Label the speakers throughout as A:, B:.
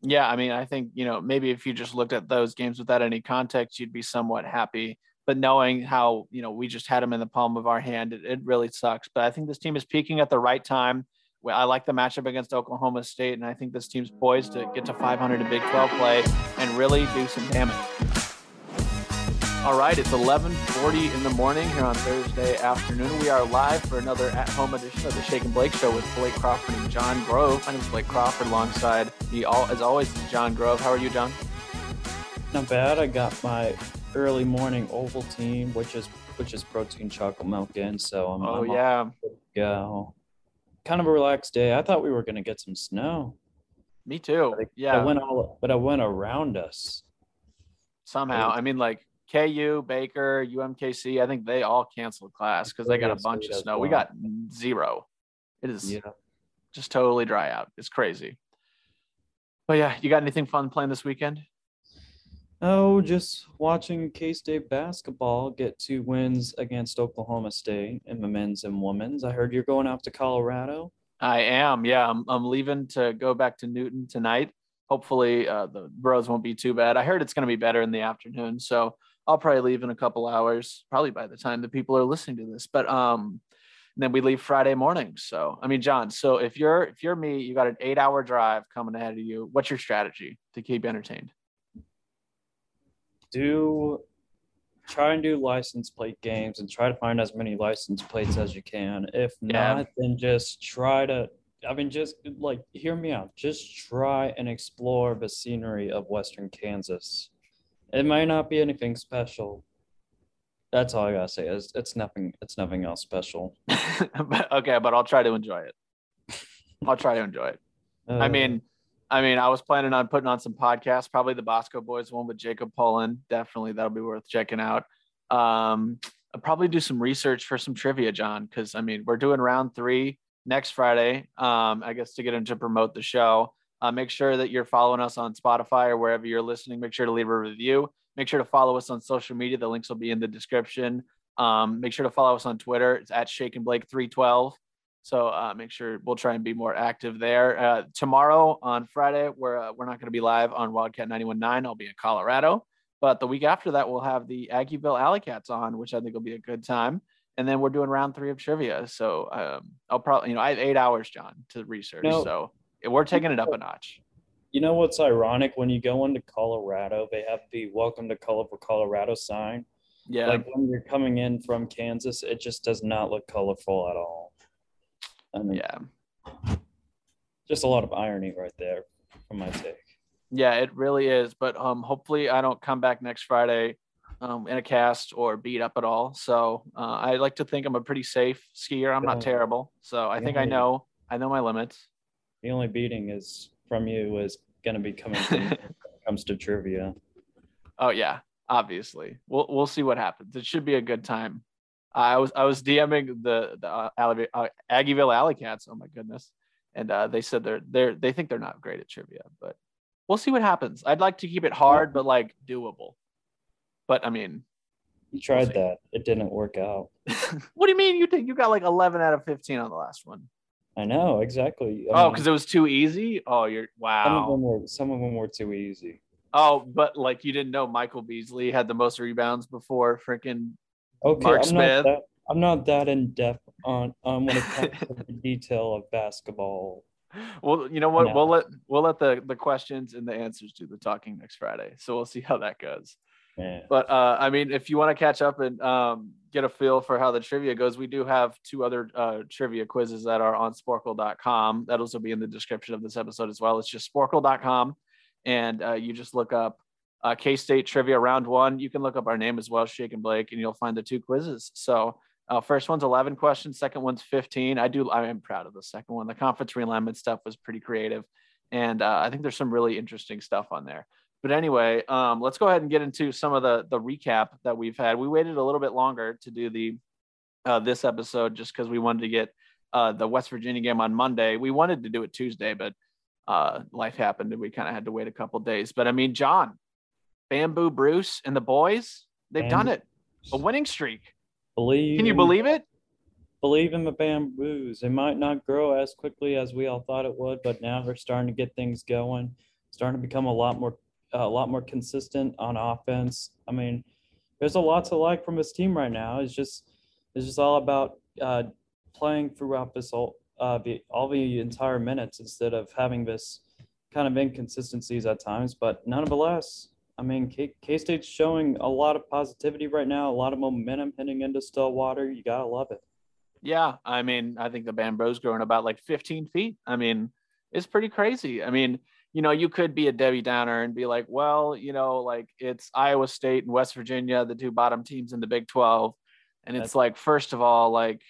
A: Yeah, I mean, I think, you know, maybe if you just looked at those games without any context, you'd be somewhat happy. But knowing how, you know, we just had them in the palm of our hand, it, it really sucks. But I think this team is peaking at the right time. I like the matchup against Oklahoma State, and I think this team's poised to get to 500 in Big 12 play and really do some damage. All right, it's 11:40 in the morning here on Thursday afternoon. We are live for another at-home edition of the Shake and Blake Show with Blake Crawford and Jon Grove. My name is Blake Crawford, alongside me, all as always, Jon Grove. How are you, Jon?
B: Not bad. I got my early morning Ovaltine, which is which is protein chocolate milk in. So I'm.
A: Oh
B: I'm
A: yeah.
B: Go. Kind of a relaxed day. I thought we were gonna get some snow.
A: Me too.
B: But I,
A: yeah.
B: I went all, but I went around us.
A: Somehow, I mean, like KU, Baker, UMKC, I think they all canceled class because they got a bunch of snow. We got zero. It is
B: Yeah.
A: just totally dry out. It's crazy. But yeah, you got anything fun playing this weekend?
B: Oh, just watching K State basketball get two wins against Oklahoma State in the men's and women's. I heard you're going out to Colorado.
A: I am. Yeah, I'm, I'm leaving to go back to Newton tonight. Hopefully, uh, the roads won't be too bad. I heard it's going to be better in the afternoon, so I'll probably leave in a couple hours, probably by the time the people are listening to this. But um, then we leave Friday morning. So I mean, Jon. So if you're if you're me, you got an eight hour drive coming ahead of you. What's your strategy to keep you entertained?
B: Do try and do license plate games and try to find as many license plates as you can. If
A: Yeah.
B: not, then just try to. I mean, just like hear me out. Just try and explore the scenery of Western Kansas. It might not be anything special. That's all I gotta say. Is it's nothing. It's nothing else special.
A: but, okay, but I'll try to enjoy it. I'll try to enjoy it. I
B: Uh,
A: mean, I mean, I was planning on putting on some podcasts, probably the Bosco Boys one with Jacob Pullen. Definitely, that'll be worth checking out. Um, I'll probably do some research for some trivia, Jon, because I mean, we're doing round three next Friday. Um, I guess to get into promote the show. Uh, make sure that you're following us on Spotify or wherever you're listening. Make sure to leave a review. Make sure to follow us on social media. The links will be in the description. Um, make sure to follow us on Twitter. It's at Shake and Blake 312. So uh, make sure we'll try and be more active there. Uh, tomorrow on Friday, we're uh, we're not going to be live on Wildcat 91.9. I'll be in Colorado. But the week after that, we'll have the Aggieville Alleycats on, which I think will be a good time. And then we're doing round three of trivia. So um, I'll probably, you know, I have eight hours, Jon, to research.
B: No.
A: So we're taking it up a notch.
B: You know what's ironic? When you go into Colorado, they have the "Welcome to Colorful Colorado" sign.
A: Yeah.
B: Like when you're coming in from Kansas, it just does not look colorful at all. I mean,
A: yeah.
B: just a lot of irony right there from my take.
A: Yeah, it really is. But um, hopefully, I don't come back next Friday um, in a cast or beat up at all. So uh, I like to think I'm a pretty safe skier. I'm not terrible. So I think I know I know my limits.
B: The only beating is from you is going to be coming when it comes to trivia.
A: Oh yeah, obviously. We'll we'll see what happens. It should be a good time. I was I was DMing the the uh, Alley- uh, Aggieville Alleycats. Oh my goodness, and uh, they said they're they're they think they're not great at trivia, but we'll see what happens. I'd like to keep it hard, but like doable. But I mean,
B: You tried
A: see.
B: that. It didn't work out.
A: what do you mean? You think you got like 11 out of 15 on the last one?
B: I know exactly. I
A: Oh,
B: um,
A: because it was too easy. Oh, you're wow.
B: some of them were some of them were too easy.
A: Oh, but like you didn't know Michael Beasley had the most rebounds before freaking
B: Okay,
A: Mark
B: I'm
A: Smith.
B: not that I'm not that in depth on on when it comes to the detail of basketball.
A: Well, you know what?
B: No.
A: We'll let we'll let the the questions and the answers do the talking next Friday. So we'll see how that goes. But uh, I mean, if you want to catch up and um, get a feel for how the trivia goes, we do have two other uh, trivia quizzes that are on sporcle.com. That'll also be in the description of this episode as well. It's just sporcle.com. And uh, you just look up uh, K State trivia round one. You can look up our name as well, Shake and Blake, and you'll find the two quizzes. So, uh, first one's 11 questions, second one's 15. I do, I am proud of the second one. The conference realignment stuff was pretty creative. And uh, I think there's some really interesting stuff on there. But anyway, um, let's go ahead and get into some of the the recap that we've had. We waited a little bit longer to do the uh, this episode just because we wanted to get uh, the West Virginia game on Monday. We wanted to do it Tuesday, but uh, life happened and we kind of had to wait a couple days. But I mean, Jon, Bamboo Bruce and the boys, they've done it. A winning streak.
B: Believe
A: Can you believe it?
B: believe in the bamboos. It might not grow as quickly as we all thought it would, but now they're starting to get things going. starting to become a lot more a lot more consistent on offense. I mean, there's a lot to like from this team right now. It's just it's just all about uh, playing throughout this whole uh, the, all the entire minutes instead of having this kind of inconsistencies at times. But nonetheless, I mean, K State's showing a lot of positivity right now, a lot of momentum heading into Stillwater. You gotta love it.
A: Yeah, I mean, I think the bamboo's growing about like 15 feet. I mean, it's pretty crazy. I mean, you know, you could be a Debbie Downer and be like, well, you know, like it's Iowa State and West Virginia, the two bottom teams in the Big 12. And it's That's- like, first of all, like,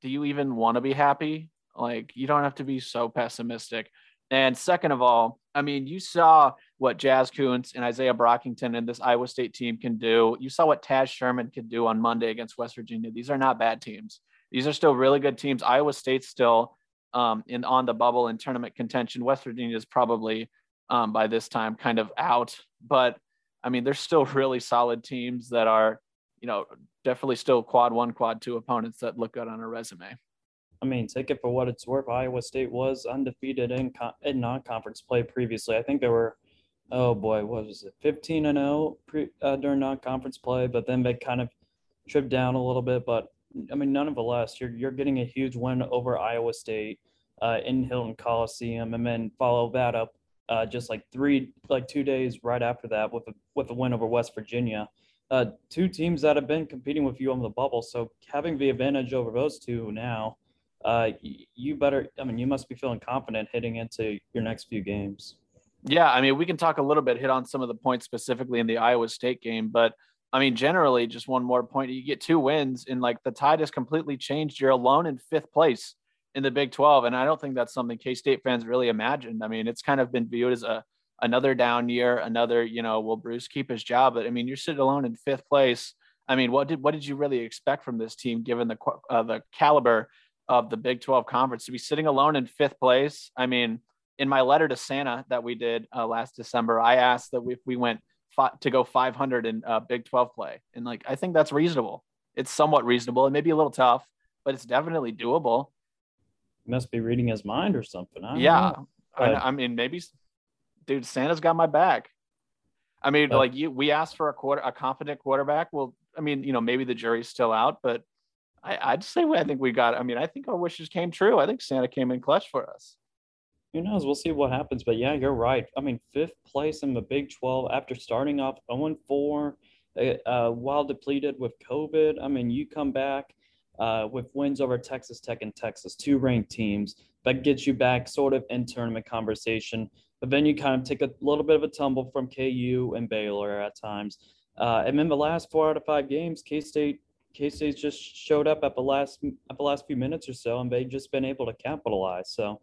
A: do you even want to be happy? Like, you don't have to be so pessimistic. And second of all, I mean, you saw what Jaz Kunc and Izaiah Brockington and this Iowa State team can do. You saw what Taz Sherman could do on Monday against West Virginia. These are not bad teams. These are still really good teams. Iowa State's still um, in on the bubble in tournament contention. West Virginia is probably um, by this time kind of out, but I mean, there's still really solid teams that are, you know, definitely still quad one, quad two opponents that look good on a resume.
B: I mean, take it for what it's worth. Iowa State was undefeated in, con- in non-conference play previously. I think they were, oh boy, what was it, 15 and 0 pre, uh, during non-conference play, but then they kind of tripped down a little bit. But I mean, none nonetheless, you're you're getting a huge win over Iowa State uh, in Hilton Coliseum, and then follow that up uh, just like three, like two days right after that with a with a win over West Virginia. Uh, two teams that have been competing with you on the bubble, so having the advantage over those two now, uh, you better. I mean, you must be feeling confident heading into your next few games.
A: Yeah, I mean, we can talk a little bit, hit on some of the points specifically in the Iowa State game, but I mean, generally, just one more point. You get two wins, and like the tide has completely changed. You're alone in fifth place in the Big 12, and I don't think that's something K State fans really imagined. I mean, it's kind of been viewed as a another down year, another you know, will Bruce keep his job? But I mean, you're sitting alone in fifth place. I mean, what did what did you really expect from this team, given the uh, the caliber of the Big 12 conference to be sitting alone in fifth place? I mean, in my letter to Santa that we did uh, last December, I asked that if we went to go 500 in uh, Big 12 play. And like, I think that's reasonable. It's somewhat reasonable. It may be a little tough, but it's definitely doable.
B: He must be reading his mind or something. I
A: yeah. I, I, mean, maybe, dude, Santa's got my back. I mean, but, like you, we asked for a quarter, a confident quarterback. Well, I mean, you know, maybe the jury's still out, but I, I'd say I think we got. I mean, I think our wishes came true. I think Santa came in clutch for us
B: who knows? We'll see what happens. But yeah, you're right. I mean, fifth place in the Big 12 after starting off 0 4, uh, uh, while depleted with COVID. I mean, you come back uh, with wins over Texas Tech and Texas, two ranked teams. That gets you back sort of in tournament conversation. But then you kind of take a little bit of a tumble from KU and Baylor at times. Uh, and then the last four out of five games, K State K State just showed up at the last at the last few minutes or so, and they've just been able to capitalize. So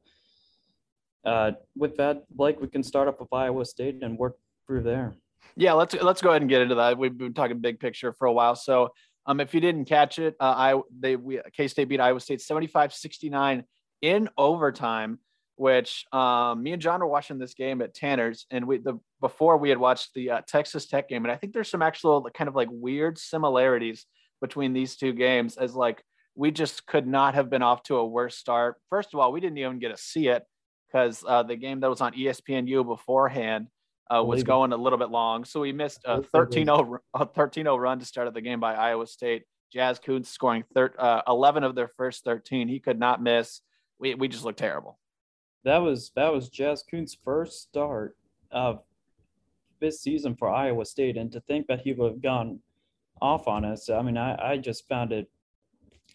B: uh, with that, Blake, we can start up with Iowa State and work through there.
A: Yeah, let's let's go ahead and get into that. We've been talking big picture for a while. So, um, if you didn't catch it, uh, I they we K State beat Iowa State 75-69 in overtime. Which um, me and John were watching this game at Tanner's, and we the before we had watched the uh, Texas Tech game, and I think there's some actual kind of like weird similarities between these two games. As like we just could not have been off to a worse start. First of all, we didn't even get to see it because uh, the game that was on ESPNU beforehand uh, was going a little bit long. So we missed a 13 0 run to start of the game by Iowa State. Jaz Kunc scoring thir- uh, 11 of their first 13. He could not miss. We, we just looked terrible.
B: That was that was Jaz Kunc's first start of this season for Iowa State, and to think that he would have gone off on us, I mean, I, I just found it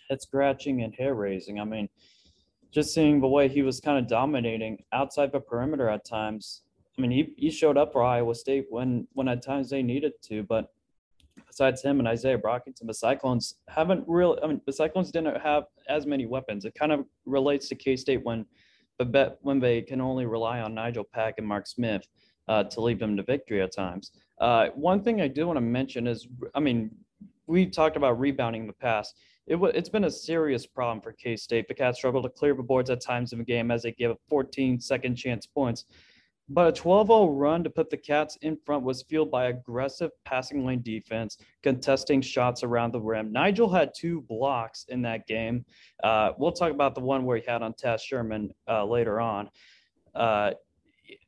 B: head scratching and hair raising. I mean, just seeing the way he was kind of dominating outside the perimeter at times. I mean, he, he showed up for Iowa State when when at times they needed to, but besides him and Izaiah Brockington, the Cyclones haven't really. I mean, the Cyclones didn't have as many weapons. It kind of relates to K State when, but when they can only rely on Nigel Pack and Mark Smith uh, to lead them to victory at times. Uh, one thing I do want to mention is, I mean, we talked about rebounding in the past it it's been a serious problem for K State. The Cats struggle to clear the boards at times in the game as they give up 14 second chance points. But a 12 0 run to put the Cats in front was fueled by aggressive passing lane defense, contesting shots around the rim. Nigel had two blocks in that game. Uh, we'll talk about the one where he had on Taz Sherman uh, later on. Uh,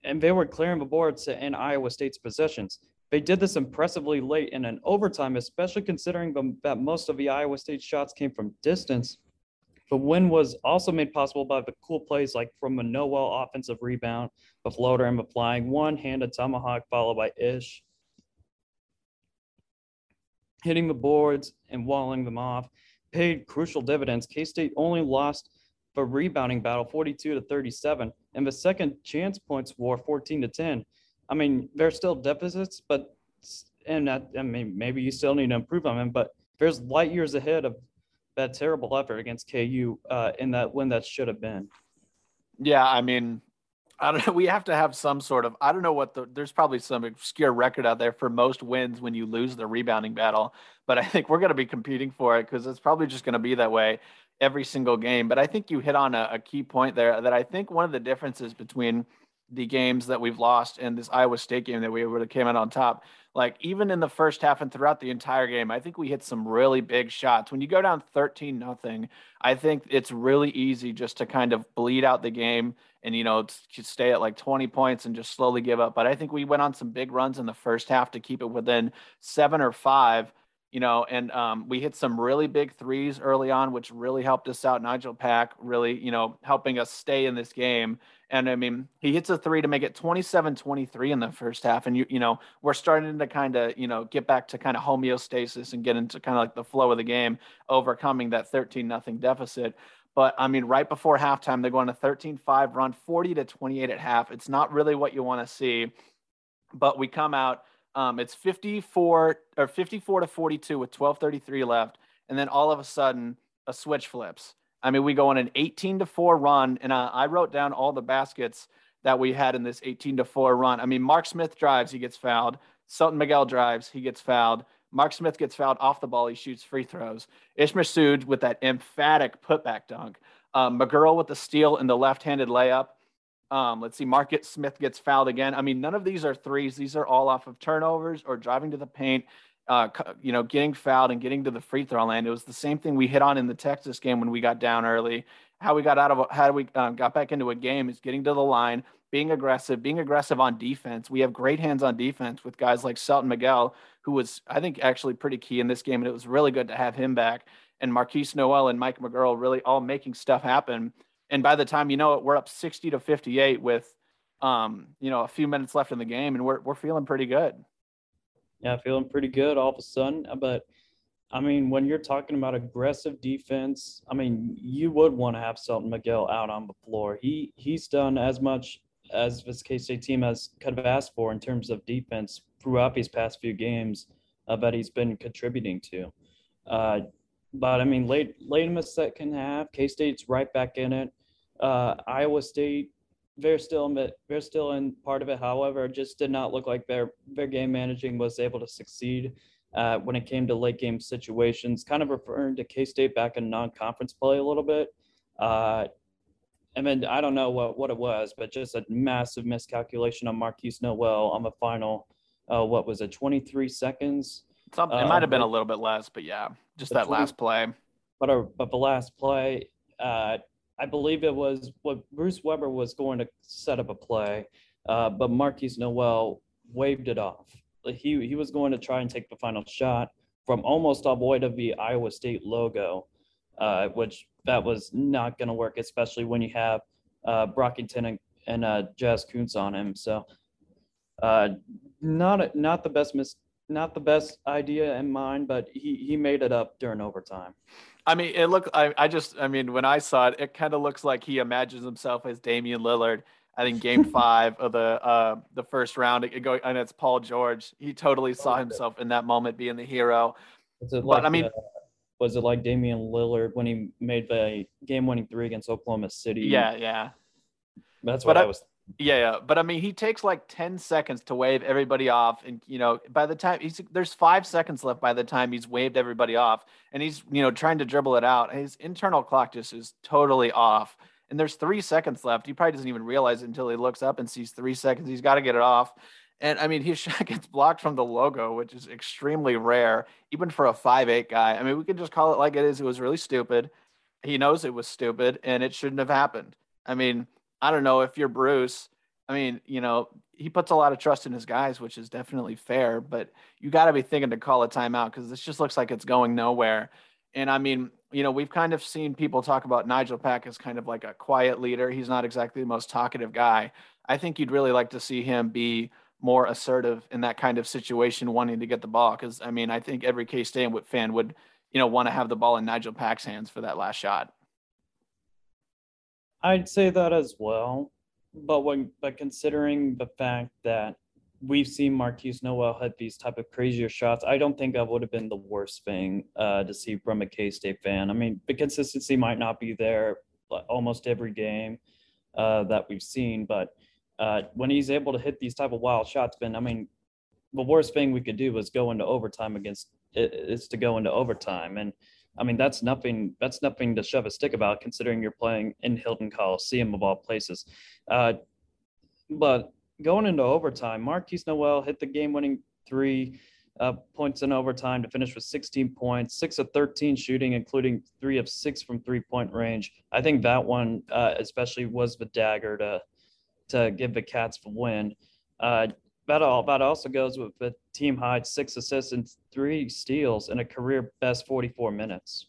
B: and they were clearing the boards in Iowa State's possessions. They did this impressively late in an overtime, especially considering the, that most of the Iowa State shots came from distance. The win was also made possible by the cool plays like from a Nowell offensive rebound, a floater and a flying one-handed tomahawk followed by Ish. Hitting the boards and walling them off paid crucial dividends. K-State only lost the rebounding battle 42 to 37 and the second chance points war 14 to 10. I mean, there's still deficits, but and that, I mean, maybe you still need to improve on them, but there's light years ahead of that terrible effort against KU uh, in that when that should have been.
A: Yeah, I mean, I don't know. We have to have some sort of I don't know what the there's probably some obscure record out there for most wins when you lose the rebounding battle, but I think we're going to be competing for it because it's probably just going to be that way every single game. But I think you hit on a, a key point there that I think one of the differences between the games that we've lost and this Iowa State game that we would have came out on top. Like even in the first half and throughout the entire game, I think we hit some really big shots. When you go down 13 nothing, I think it's really easy just to kind of bleed out the game and you know stay at like 20 points and just slowly give up. But I think we went on some big runs in the first half to keep it within 7 or 5 you know, and um, we hit some really big threes early on, which really helped us out. Nigel Pack really, you know, helping us stay in this game. And I mean, he hits a three to make it 27 23 in the first half. And, you, you know, we're starting to kind of, you know, get back to kind of homeostasis and get into kind of like the flow of the game, overcoming that 13 nothing deficit. But I mean, right before halftime, they go on a 13 5 run, 40 to 28 at half. It's not really what you want to see. But we come out um, it's 54 or 54 to 42 with 12:33 left, and then all of a sudden a switch flips. I mean, we go on an 18 to four run, and uh, I wrote down all the baskets that we had in this 18 to four run. I mean, Mark Smith drives, he gets fouled. Selton Miguel drives, he gets fouled. Mark Smith gets fouled off the ball, he shoots free throws. Ishmael Massoud with that emphatic putback dunk. Um, McGuirl with the steal and the left-handed layup. Um, let's see, Market Smith gets fouled again. I mean, none of these are threes. These are all off of turnovers or driving to the paint, uh, you know, getting fouled and getting to the free throw line. It was the same thing we hit on in the Texas game when we got down early. How we got out of how we um, got back into a game is getting to the line, being aggressive, being aggressive on defense. We have great hands on defense with guys like Selton Miguel, who was, I think, actually pretty key in this game. And it was really good to have him back. And Markquis Nowell and Mike McGuirl really all making stuff happen. And by the time you know it, we're up 60 to 58 with, um, you know, a few minutes left in the game, and we're we're feeling pretty good.
B: Yeah, feeling pretty good all of a sudden. Uh, but I mean, when you're talking about aggressive defense, I mean, you would want to have Selton Miguel out on the floor. He he's done as much as this K State team has kind of asked for in terms of defense throughout these past few games uh, that he's been contributing to. Uh, but I mean, late late in the second half, K State's right back in it. Uh, Iowa State, they're still in it, they're still in part of it. However, just did not look like their their game managing was able to succeed uh, when it came to late game situations. Kind of referring to K State back in non conference play a little bit. Uh, and then I don't know what, what it was, but just a massive miscalculation on Markquis Nowell on the final. Uh, what was it, 23 seconds?
A: Some, it might have been a little bit less, but yeah, just that 20, last play.
B: But, a, but the last play, uh, I believe it was what Bruce Weber was going to set up a play, uh, but Markquis Nowell waved it off. He he was going to try and take the final shot from almost all way to the Iowa State logo, uh, which that was not going to work, especially when you have uh, Brockington and, and uh, Jaz Kunc on him. So, uh, not not the best mis- not the best idea in mind, but he he made it up during overtime.
A: I mean, it looked. I, I just. I mean, when I saw it, it kind of looks like he imagines himself as Damian Lillard. I think Game Five of the uh, the first round, it, it go, and it's Paul George. He totally saw himself in that moment being the hero.
B: Like, but I mean, uh, was it like Damian Lillard when he made the game-winning three against Oklahoma City?
A: Yeah, yeah.
B: That's what I, I was
A: yeah, yeah, but I mean, he takes like ten seconds to wave everybody off, and you know, by the time he's there's five seconds left by the time he's waved everybody off, and he's you know trying to dribble it out. His internal clock just is totally off, and there's three seconds left. He probably doesn't even realize it until he looks up and sees three seconds. He's got to get it off, and I mean, his shot gets blocked from the logo, which is extremely rare, even for a five eight guy. I mean, we could just call it like it is. It was really stupid. He knows it was stupid, and it shouldn't have happened. I mean I don't know if you're Bruce I mean, you know, he puts a lot of trust in his guys, which is definitely fair, but you got to be thinking to call a timeout because this just looks like it's going nowhere. And I mean, you know, we've kind of seen people talk about Nigel Pack as kind of like a quiet leader. He's not exactly the most talkative guy. I think you'd really like to see him be more assertive in that kind of situation, wanting to get the ball. Because I mean, I think every K State fan would, you know, want to have the ball in Nigel Pack's hands for that last shot.
B: I'd say that as well but when but considering the fact that we've seen Markquis Nowell hit these type of crazier shots, I don't think that would have been the worst thing uh, to see from a K State fan. I mean, the consistency might not be there almost every game uh, that we've seen, but uh, when he's able to hit these type of wild shots, Ben, I mean, the worst thing we could do was go into overtime against is to go into overtime and I mean, that's nothing. That's nothing to shove a stick about, considering you're playing in Hilton Coliseum of all places. Uh, but going into overtime, Markquis Nowell hit the game-winning three uh, points in overtime to finish with 16 points, six of 13 shooting, including three of six from three-point range. I think that one, uh, especially, was the dagger to to give the Cats the win. That all that also goes with the team high six assists and three steals in a career best 44 minutes.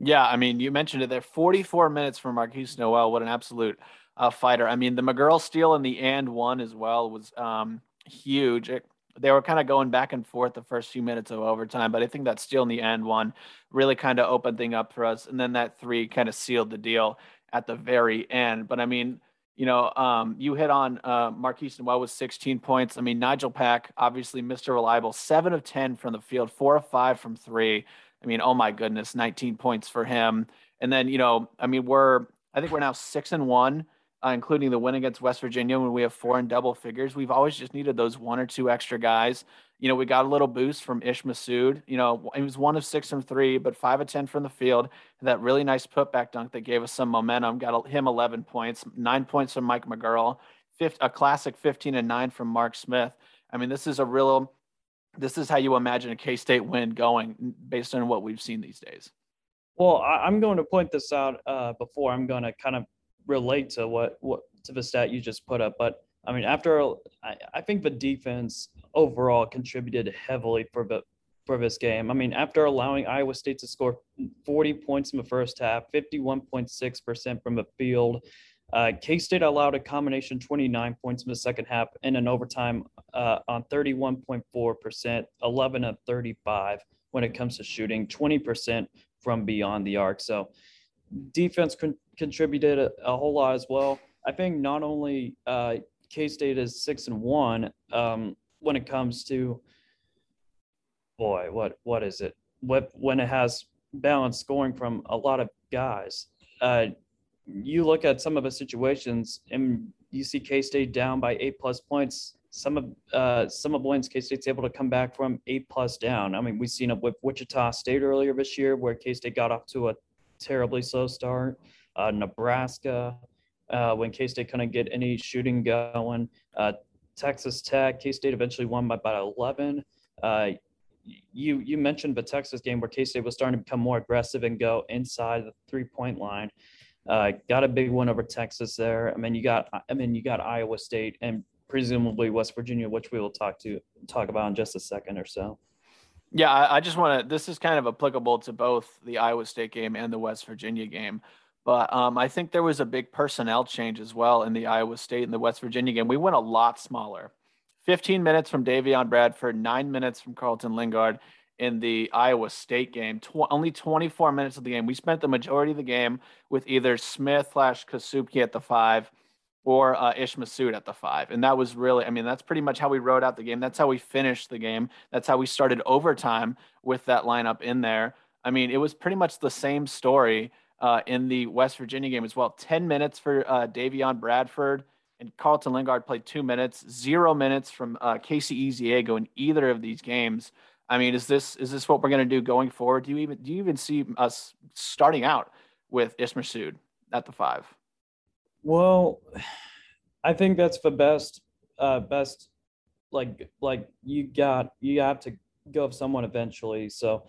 A: Yeah, I mean, you mentioned it there. 44 minutes for Markquis Nowell. What an absolute uh, fighter. I mean, the McGuirl steal in the and one as well was um, huge. It, they were kind of going back and forth the first few minutes of overtime, but I think that steal in the end one really kind of opened thing up for us. And then that three kind of sealed the deal at the very end. But I mean, you know, um, you hit on uh, Markquis Nowell with 16 points. I mean, Nigel Pack, obviously Mr. Reliable, seven of 10 from the field, four of five from three. I mean, oh my goodness, 19 points for him. And then, you know, I mean, we're, I think we're now six and one, uh, including the win against West Virginia when we have four in double figures. We've always just needed those one or two extra guys you know, we got a little boost from Ish Massoud. You know, he was one of six from three, but five of 10 from the field. That really nice putback dunk that gave us some momentum. Got him 11 points, nine points from Mike McGuirl, a classic 15 and nine from Mark Smith. I mean, this is a real, this is how you imagine a K State win going based on what we've seen these days.
B: Well, I'm going to point this out uh, before I'm going to kind of relate to what, what to the stat you just put up, but I mean, after I, I think the defense overall contributed heavily for the for this game. I mean, after allowing Iowa State to score 40 points in the first half, 51.6% from the field, uh, K State allowed a combination 29 points in the second half and an overtime uh, on 31.4%, 11 of 35 when it comes to shooting, 20% from beyond the arc. So defense con- contributed a, a, whole lot as well. I think not only uh, K State is six and one um, when it comes to boy, what what is it? What when it has balanced scoring from a lot of guys. Uh, you look at some of the situations and you see K State down by eight plus points. Some of uh, some of wins K State's able to come back from eight plus down. I mean, we've seen it with Wichita State earlier this year, where K State got off to a terribly slow start. Uh, Nebraska, uh, when K State couldn't get any shooting going. Uh, Texas Tech, K State eventually won by about 11. Uh, you you mentioned the Texas game where K State was starting to become more aggressive and go inside the three point line. Uh, got a big one over Texas there. I mean, you got I mean you got Iowa State and presumably West Virginia, which we will talk to talk about in just a second or so.
A: Yeah, I, I just want to. This is kind of applicable to both the Iowa State game and the West Virginia game. But um, I think there was a big personnel change as well in the Iowa State and the West Virginia game. We went a lot smaller. 15 minutes from Davion Bradford, nine minutes from Carlton Linguard in the Iowa State game. Tw- only 24 minutes of the game. We spent the majority of the game with either Smith slash Kasubke at the five or uh, Ish Massoud at the five. And that was really, I mean, that's pretty much how we wrote out the game. That's how we finished the game. That's how we started overtime with that lineup in there. I mean, it was pretty much the same story uh, in the West Virginia game as well. 10 minutes for uh, Davion Bradford and Carlton Linguard played two minutes, zero minutes from uh, Kaosi Ezeagu in either of these games. I mean, is this is this what we're going to do going forward? Do you even do you even see us starting out with Ish Massoud at the five?
B: Well, I think that's the best uh, best like like you got you have to go of someone eventually. So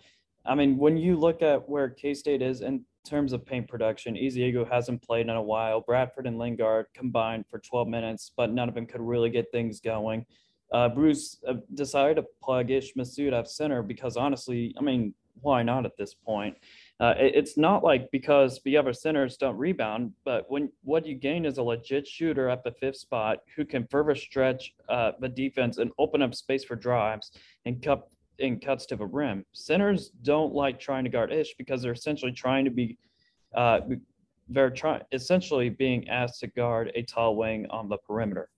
B: I mean, when you look at where K State is, and terms of paint production, Ezeagu hasn't played in a while. Bradford and Linguard combined for 12 minutes, but none of them could really get things going. Uh, Bruce uh, decided to plug Ish Massoud center because honestly, I mean, why not at this point? Uh, it, it's not like because the other centers don't rebound, but when what you gain is a legit shooter at the fifth spot who can further stretch uh, the defense and open up space for drives and cut and cuts to the rim. Centers don't like trying to guard Ish because they're essentially trying to be, uh, they're trying essentially being asked to guard a tall wing on the perimeter.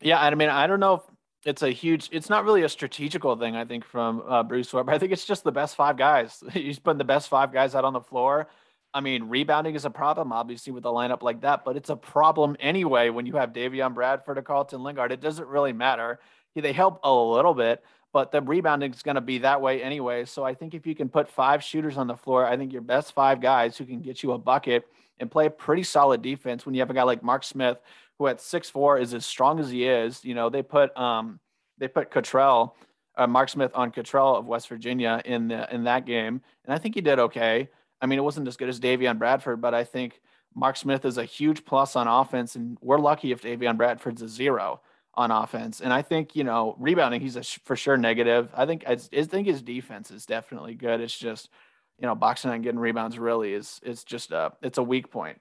A: Yeah, I mean, I don't know if it's a huge. It's not really a strategical thing. I think from uh, Bruce Weber. I think it's just the best five guys. He's putting the best five guys out on the floor. I mean, rebounding is a problem, obviously, with a lineup like that, but it's a problem anyway when you have Davion Bradford or Carlton Linguard. It doesn't really matter. They help a little bit, but the rebounding is going to be that way anyway. So I think if you can put five shooters on the floor, I think your best five guys who can get you a bucket and play a pretty solid defense when you have a guy like Mark Smith who at six four is as strong as he is. You know, they put um they put Cottrell, uh, Mark Smith on Cottrell of West Virginia in the in that game, and I think he did okay. I mean, it wasn't as good as Davion Bradford, but I think Mark Smith is a huge plus on offense, and we're lucky if Davion Bradford's a zero on offense. And I think you know rebounding, he's a sh- for sure negative. I think I, I think his defense is definitely good. It's just you know boxing and getting rebounds really is it's just a it's a weak point.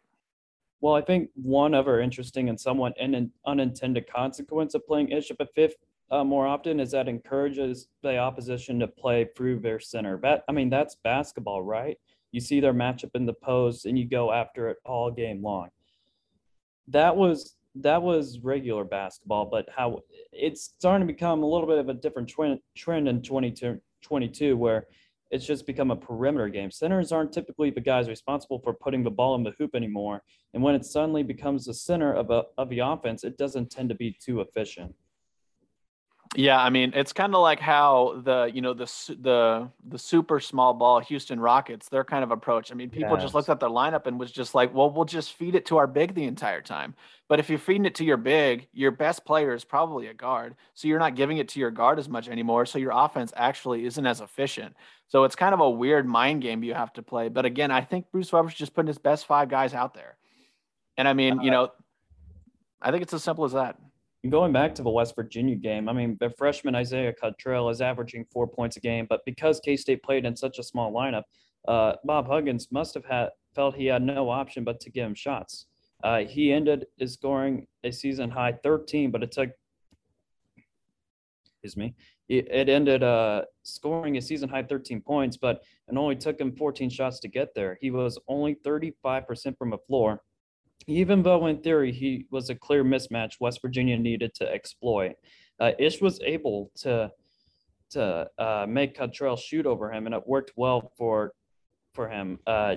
B: Well, I think one other interesting and somewhat in, unintended consequence of playing Ish at fifth uh, more often is that encourages the opposition to play through their center. That I mean, that's basketball, right? You see their matchup in the post and you go after it all game long. That was that was regular basketball, but how it's starting to become a little bit of a different trend, trend in 2022 where it's just become a perimeter game. Centers aren't typically the guys responsible for putting the ball in the hoop anymore. And when it suddenly becomes the center of, a, of the offense, it doesn't tend to be too efficient.
A: Yeah, I mean, it's kind of like how the you know the the the super small ball Houston Rockets their kind of approach. I mean, people yes. just looked at their lineup and was just like, well, we'll just feed it to our big the entire time. But if you're feeding it to your big, your best player is probably a guard, so you're not giving it to your guard as much anymore. So your offense actually isn't as efficient. So it's kind of a weird mind game you have to play. But again, I think Bruce Weber's just putting his best five guys out there, and I mean, you uh, know, I think it's as simple as that
B: going back to the West Virginia game, I mean, the freshman Isaiah Cottrell is averaging four points a game, but because K State played in such a small lineup, uh, Bob Huggins must have had felt he had no option but to give him shots. Uh, he ended his scoring a season high 13, but it took, excuse me, it, it ended uh, scoring a season high 13 points, but it only took him 14 shots to get there. He was only 35% from the floor even though in theory he was a clear mismatch West Virginia needed to exploit. Uh, Ish was able to to uh, make Cottrell shoot over him, and it worked well for for him. Uh,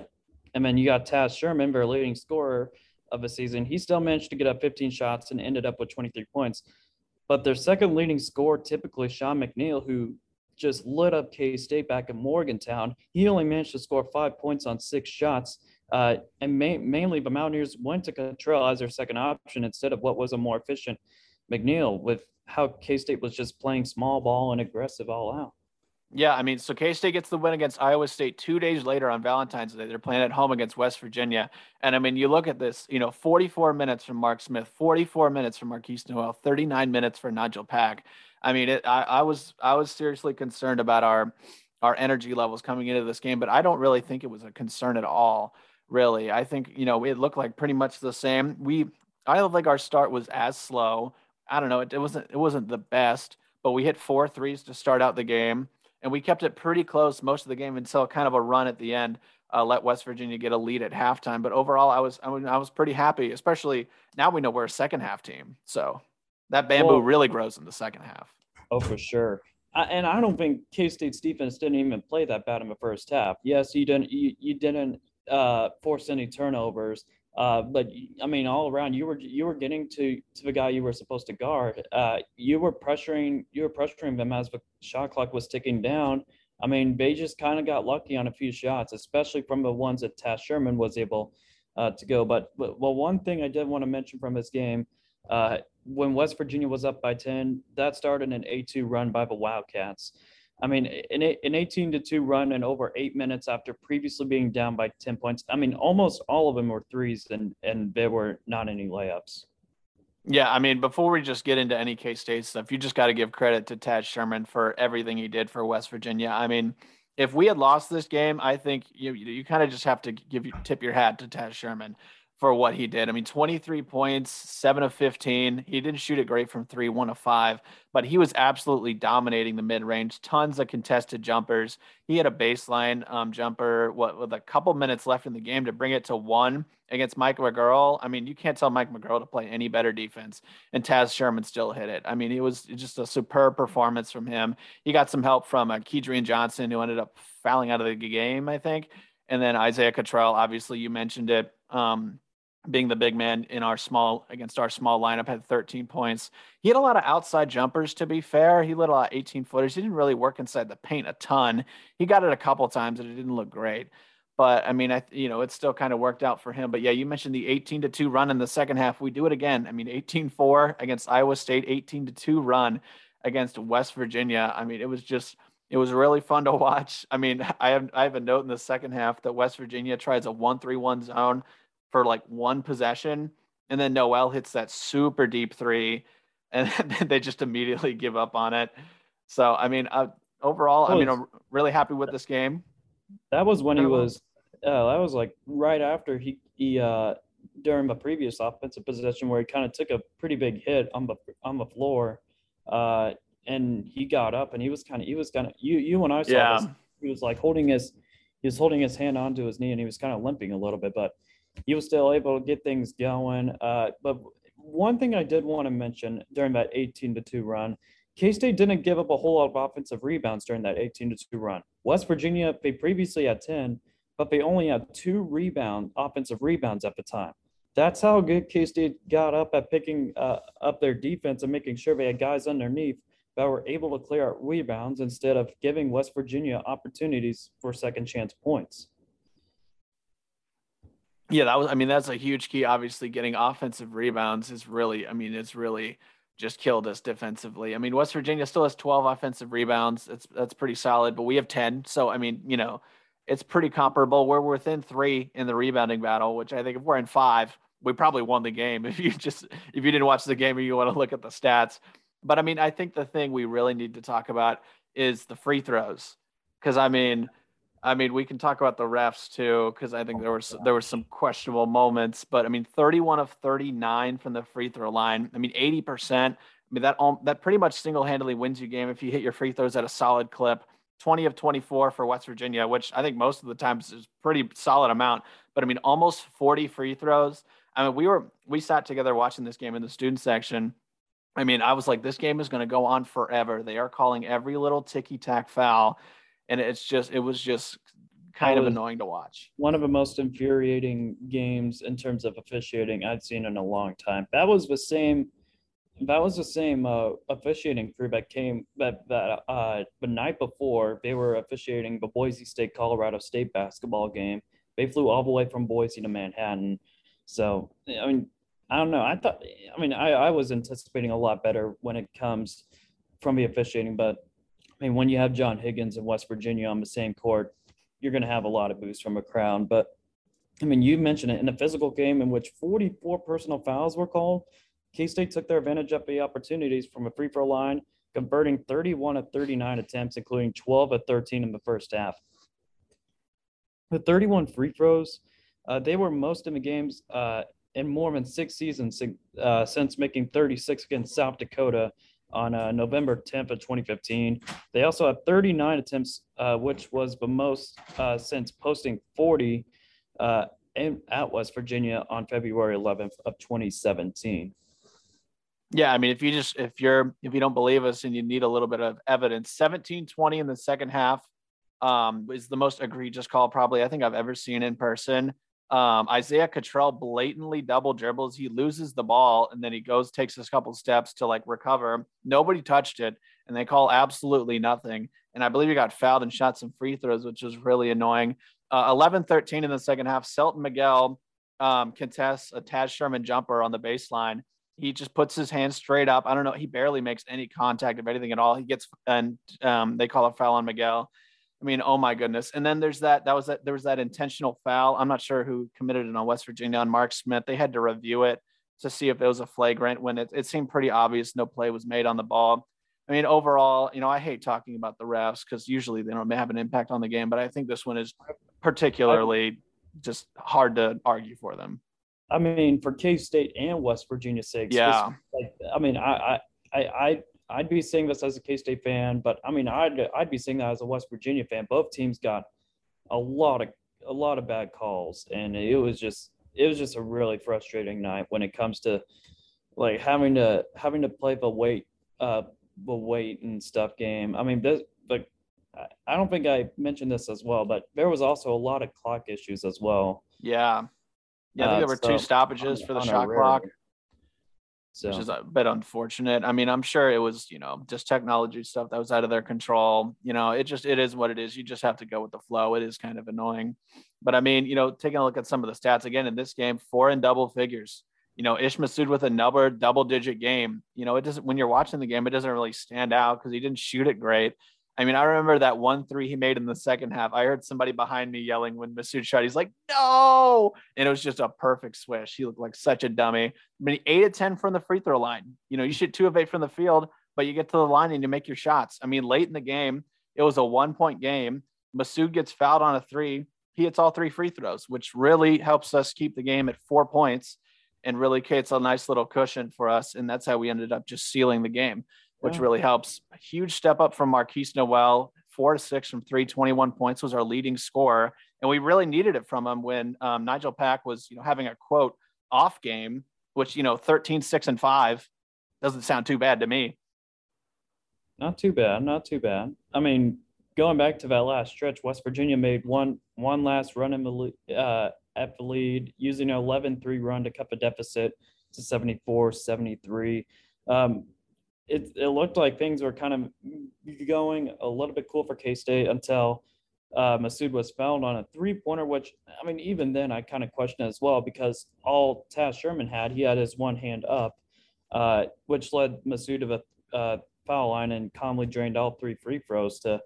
B: and then you got Taz Sherman, their leading scorer of the season. He still managed to get up 15 shots and ended up with 23 points. But their second leading scorer, typically Sean McNeil, who just lit up K State back in Morgantown, he only managed to score five points on six shots. Uh, and ma- mainly the Mountaineers went to Cottrell as their second option instead of what was a more efficient McNeil with how K State was just playing small ball and aggressive all out.
A: Yeah, I mean, so K State gets the win against Iowa State two days later on Valentine's Day. They're playing at home against West Virginia. And I mean, you look at this, you know, 44 minutes from Mark Smith, 44 minutes from Markquis Nowell, 39 minutes for Nigel Pack. I mean, it, I, I was I was seriously concerned about our our energy levels coming into this game, but I don't really think it was a concern at all really. I think, you know, it looked like pretty much the same. We, I don't think our start was as slow. I don't know. It, it wasn't, it wasn't the best, but we hit four threes to start out the game and we kept it pretty close most of the game until kind of a run at the end. Uh, let West Virginia get a lead at halftime, but overall, I was I, mean, I was pretty happy. Especially now we know we're a second half team, so that bamboo well, really grows in the second half.
B: Oh, for sure. I, and I don't think K State's defense didn't even play that bad in the first half. Yes, you didn't you, you didn't uh, force any turnovers. Uh, but I mean, all around, you were you were getting to to the guy you were supposed to guard. Uh, you were pressuring you were pressuring them as the shot clock was ticking down. I mean, they just kind of got lucky on a few shots, especially from the ones that Taz Sherman was able uh, to go. But, but well, one thing I did want to mention from this game, uh, when West Virginia was up by ten, that started an A2 run by the Wildcats. I mean, an, an 18 to 2 run in over eight minutes after previously being down by 10 points. I mean, almost all of them were threes and, and there were not any layups.
A: Yeah, I mean, before we just get into any K State stuff, you just got to give credit to Taz Sherman for everything he did for West Virginia. I mean, if we had lost this game, I think you you kind of just have to give you tip your hat to Taz Sherman for what he did. I mean, 23 points, seven of 15. He didn't shoot it great from three, one of five, but he was absolutely dominating the mid range. Tons of contested jumpers. He had a baseline um, jumper what, with a couple minutes left in the game to bring it to one against Mike McGuirl. I mean, you can't tell Mike McGuirl to play any better defense, and Taz Sherman still hit it. I mean, it was just a superb performance from him. He got some help from uh, Kedrian Johnson, who ended up fouling out of the game, I think. And then Isaiah Cottrell, obviously, you mentioned it. Um, being the big man in our small against our small lineup had 13 points. He had a lot of outside jumpers to be fair. He lit a lot of 18 footers. He didn't really work inside the paint a ton. He got it a couple times and it didn't look great. But I mean, I you know, it still kind of worked out for him. But yeah, you mentioned the 18 to 2 run in the second half. We do it again. I mean, 18-4 against Iowa State, 18 to 2 run against West Virginia. I mean, it was just it was really fun to watch. I mean, I have I have a note in the second half that West Virginia tries a 1-3-1 zone for like one possession. And then Nowell hits that super deep three, and they just immediately give up on it. So, I mean, uh, overall, I mean, I'm really happy with this game.
B: That was when he was, uh, that was like right after he, he, uh, during the previous offensive possession where he kind of took a pretty big hit on the on the floor, uh, and he got up and he was kind of he was kind of you you and I saw yeah. this. He was like holding his he was holding his hand onto his knee and he was kind of limping a little bit, but he was still able to get things going. Uh, but one thing I did want to mention during that 18 to 2 run, K State didn't give up a whole lot of offensive rebounds during that 18 to 2 run. West Virginia, they previously had 10, but they only had two rebound offensive rebounds at the time. That's how good K State got up at picking uh, up their defense and making sure they had guys underneath that were able to clear out rebounds instead of giving West Virginia opportunities for second chance points.
A: Yeah, that was. I mean, that's a huge key. Obviously, getting offensive rebounds is really. I mean, it's really just killed us defensively. I mean, West Virginia still has 12 offensive rebounds. That's that's pretty solid, but we have 10. So I mean, you know, it's pretty comparable. We're within three in the rebounding battle, which I think if we're in five, we probably won the game. If you just if you didn't watch the game or you want to look at the stats. But I mean, I think the thing we really need to talk about is the free throws. Because I mean, I mean, we can talk about the refs too, because I think oh there was there were some questionable moments. But I mean, 31 of 39 from the free throw line. I mean, 80 percent. I mean, that that pretty much single handedly wins you game if you hit your free throws at a solid clip. 20 of 24 for West Virginia, which I think most of the times is pretty solid amount. But I mean, almost 40 free throws. I mean, we were we sat together watching this game in the student section. I mean, I was like, this game is going to go on forever. They are calling every little ticky tack foul and it's just it was just kind of annoying to watch.
B: One of the most infuriating games in terms of officiating I'd seen in a long time. That was the same. That was the same uh, officiating crew that came that that uh, the night before they were officiating the Boise State Colorado State basketball game. They flew all the way from Boise to Manhattan. So I mean, I don't know. I thought I mean I, I was anticipating a lot better when it comes from the officiating, but I mean, when you have John Higgins and West Virginia on the same court, you're going to have a lot of boost from a crowd. But I mean, you mentioned it in a physical game in which 44 personal fouls were called. K State took their advantage of the opportunities from a free throw line, converting 31 of 39 attempts, including 12 of 13 in the first half. The 31 free throws, uh, they were most in the games uh, in more than six seasons uh, since making 36 against South Dakota on uh, November 10th of 2015. They also had 39 attempts, uh, which was the most uh, since posting 40 uh, in, at West Virginia on February 11th of 2017.
A: Yeah, I mean, if you just if you're if you don't believe us and you need a little bit of evidence, 17-20 in the second half um, is the most egregious call probably I think I've ever seen in person. Um, Isaiah Cottrell blatantly double dribbles. He loses the ball and then he goes, takes a couple steps to like recover. Nobody touched it and they call absolutely nothing. And I believe he got fouled and shot some free throws, which was really annoying. Uh, 11 13 in the second half. Selton Miguel um, contests a Taz Sherman jumper on the baseline. He just puts his hand straight up. I don't know. He barely makes any contact of anything at all. He gets and um, they call a foul on Miguel. I mean, oh my goodness. And then there's that. That was that. There was that intentional foul. I'm not sure who committed it on West Virginia on Mark Smith. They had to review it to see if it was a flagrant when it, it seemed pretty obvious no play was made on the ball. I mean, overall, you know, I hate talking about the refs because usually they don't have an impact on the game, but I think this one is particularly just hard to argue for them.
B: I mean, for K State and West Virginia sake,
A: yeah.
B: Like, I mean, I, I, I, I'd be seeing this as a K State fan, but I mean, I'd, I'd be seeing that as a West Virginia fan. Both teams got a lot of, a lot of bad calls, and it was just, it was just a really frustrating night when it comes to, like having to having to play the weight, uh, the weight and stuff game. I mean, this, but I don't think I mentioned this as well, but there was also a lot of clock issues as well.
A: Yeah. Yeah, I think uh, there were so two stoppages on, for the shot clock, so. which is a bit unfortunate. I mean, I'm sure it was, you know, just technology stuff that was out of their control. You know, it just it is what it is. You just have to go with the flow. It is kind of annoying. But I mean, you know, taking a look at some of the stats again in this game, four in double figures you know, Ish Massoud with another double digit game. You know, it doesn't, when you're watching the game, it doesn't really stand out because he didn't shoot it great. I mean, I remember that one three he made in the second half. I heard somebody behind me yelling when Massoud shot. He's like, no. And it was just a perfect swish. He looked like such a dummy. I mean, eight of 10 from the free throw line. You know, you shoot two of eight from the field, but you get to the line and you make your shots. I mean, late in the game, it was a one point game. Massoud gets fouled on a three. He hits all three free throws, which really helps us keep the game at four points and really creates a nice little cushion for us. And that's how we ended up just sealing the game, which yeah. really helps. A huge step up from Markquis Nowell, four to six from three, 21 points was our leading scorer. And we really needed it from him when um, Nigel Pack was, you know, having a quote off game, which, you know, 13, six and five doesn't sound too bad to me.
B: Not too bad. Not too bad. I mean, going back to that last stretch, West Virginia made one, one last run in the, uh, at the lead, using an 11 3 run to cut the deficit to 74 73. Um, it, it looked like things were kind of going a little bit cool for K State until uh, Massoud was fouled on a three pointer, which I mean, even then I kind of question as well because all Taz Sherman had, he had his one hand up, uh, which led Massoud to the uh, foul line and calmly drained all three free throws to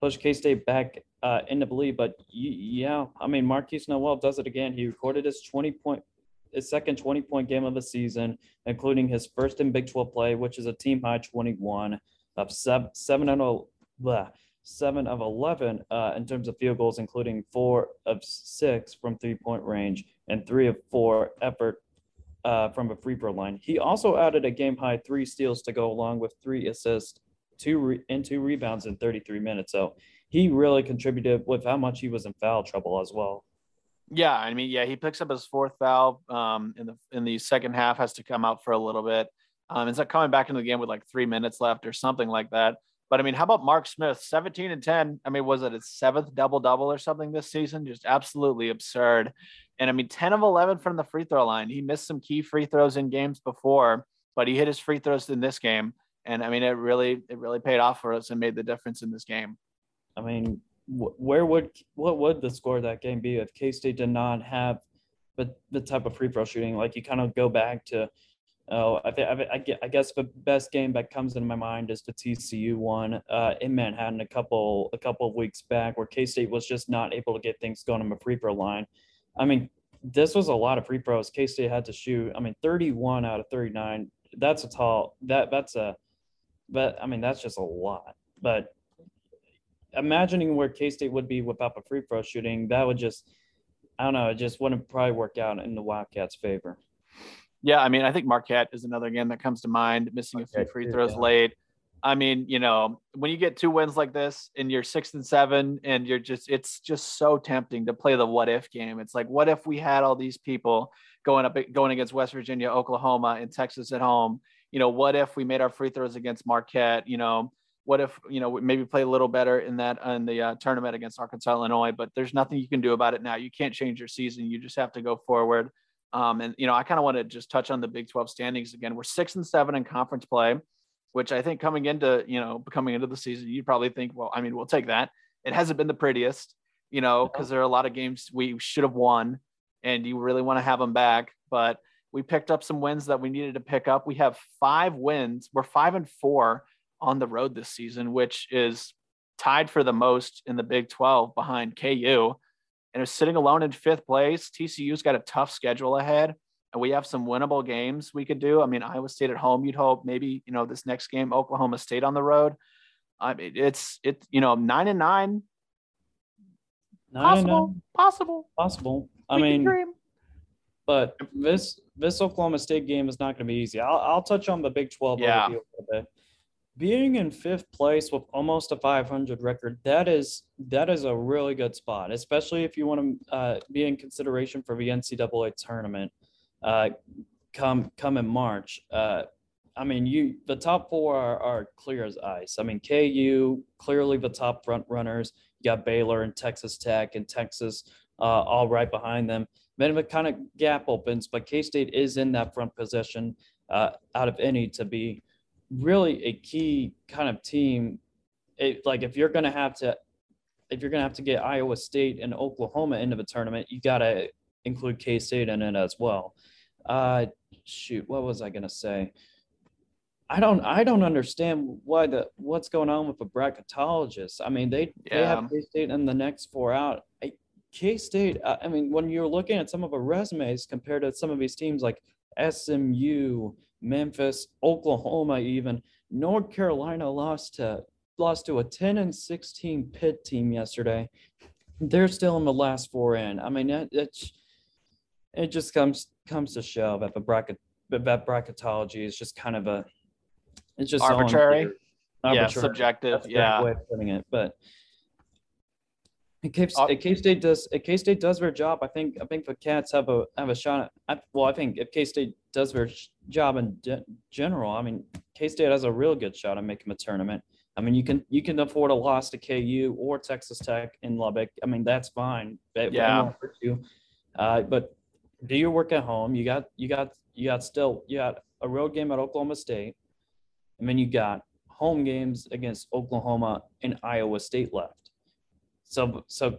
B: push K State back uh, into the lead. But yeah, I mean, Markquis Nowell does it again. He recorded his 20 point, his second 20 point game of the season, including his first in Big 12 play, which is a team high 21 of seven, seven and of 11 uh, in terms of field goals, including four of six from three point range and three of four effort uh, from a free throw line. He also added a game high three steals to go along with three assists two re- and two rebounds in 33 minutes. So he really contributed with how much he was in foul trouble as well.
A: Yeah, I mean, yeah, he picks up his fourth foul um, in the in the second half, has to come out for a little bit. Um, ends up coming back into the game with like three minutes left or something like that. But I mean, how about Mark Smith, 17 and 10? I mean, was it his seventh double double or something this season? Just absolutely absurd. And I mean, 10 of 11 from the free throw line. He missed some key free throws in games before, but he hit his free throws in this game and I mean, it really it really paid off for us and made the difference in this game.
B: I mean, where would what would the score of that game be if K State did not have the the type of free throw shooting? Like you kind of go back to. Oh, I, I, I guess the best game that comes into my mind is the TCU one uh, in Manhattan a couple a couple of weeks back, where K State was just not able to get things going on the free throw line. I mean, this was a lot of free throws K State had to shoot. I mean, 31 out of 39. That's a tall that that's a but I mean, that's just a lot. But imagining where K State would be without the free throw shooting, that would just, I don't know, it just wouldn't probably work out in the Wildcats' favor.
A: Yeah, I mean, I think Marquette is another game that comes to mind, missing a few free throws yeah. late. I mean, you know, when you get two wins like this and you're six and seven, and you're just, it's just so tempting to play the what if game. It's like, what if we had all these people going up, going against West Virginia, Oklahoma, and Texas at home, you know, what if we made our free throws against Marquette? You know, what if you know maybe play a little better in that in the uh, tournament against Arkansas, Illinois? But there's nothing you can do about it now. You can't change your season. You just have to go forward. Um, and you know, I kind of want to just touch on the Big 12 standings again. We're six and seven in conference play, which I think coming into you know coming into the season, you probably think, well, I mean, we'll take that. It hasn't been the prettiest, you know, because there are a lot of games we should have won, and you really want to have them back. But We picked up some wins that we needed to pick up. We have five wins. We're five and four on the road this season, which is tied for the most in the Big 12 behind KU. And is sitting alone in fifth place. TCU's got a tough schedule ahead, and we have some winnable games we could do. I mean, Iowa State at home, you'd hope maybe, you know, this next game, Oklahoma State on the road. Um, I mean, it's, it, you know, nine and nine.
B: Nine
A: possible,
B: and nine,
A: possible.
B: possible. I
A: We
B: mean, but this this Oklahoma State game is not going to be easy. I'll I'll touch on the Big Twelve
A: Yeah.
B: a little bit. Being in fifth place with almost a 500 record, that is that is a really good spot, especially if you want to uh, be in consideration for the NCAA tournament. Uh, come come in March. Uh, I mean, you the top four are, are clear as ice. I mean, KU clearly the top front runners. You got Baylor and Texas Tech and Texas uh, all right behind them. Then the kind of gap opens, but K State is in that front position uh, out of any to be really a key kind of team. It, like if you're going to have to, if you're going to have to get Iowa State and Oklahoma into the tournament, you got to include K State in it as well. Uh, shoot, what was I going to say? I don't I don't understand why the what's going on with the bracketologists. I mean, they they have
A: Yeah.
B: K State in the next four out. K State. uh, I mean, when you're looking at some of the resumes compared to some of these teams like SMU, Memphis, Oklahoma, even North Carolina lost to lost to a 10 and 16 Pitt team yesterday. They're still in the last four in. I mean, it, it's it just comes comes to show that the bracket that bracketology is just kind of a it's just so
A: Arbitrary? Yeah, subjective.
B: That's
A: Yeah.
B: way of putting it. But K
A: Uh,
B: State does K State does their job. I think I think the Cats have a have a shot. At, I, well, I think if K State does their job in ge- general, I mean K State has a real good shot at making a tournament. I mean you can you can afford a loss to KU or Texas Tech in Lubbock. I mean that's fine. That
A: Yeah.
B: you. Uh, but do your work at home. You got you got you got still you got a road game at Oklahoma State, and then you got home games against Oklahoma and Iowa State left. So so,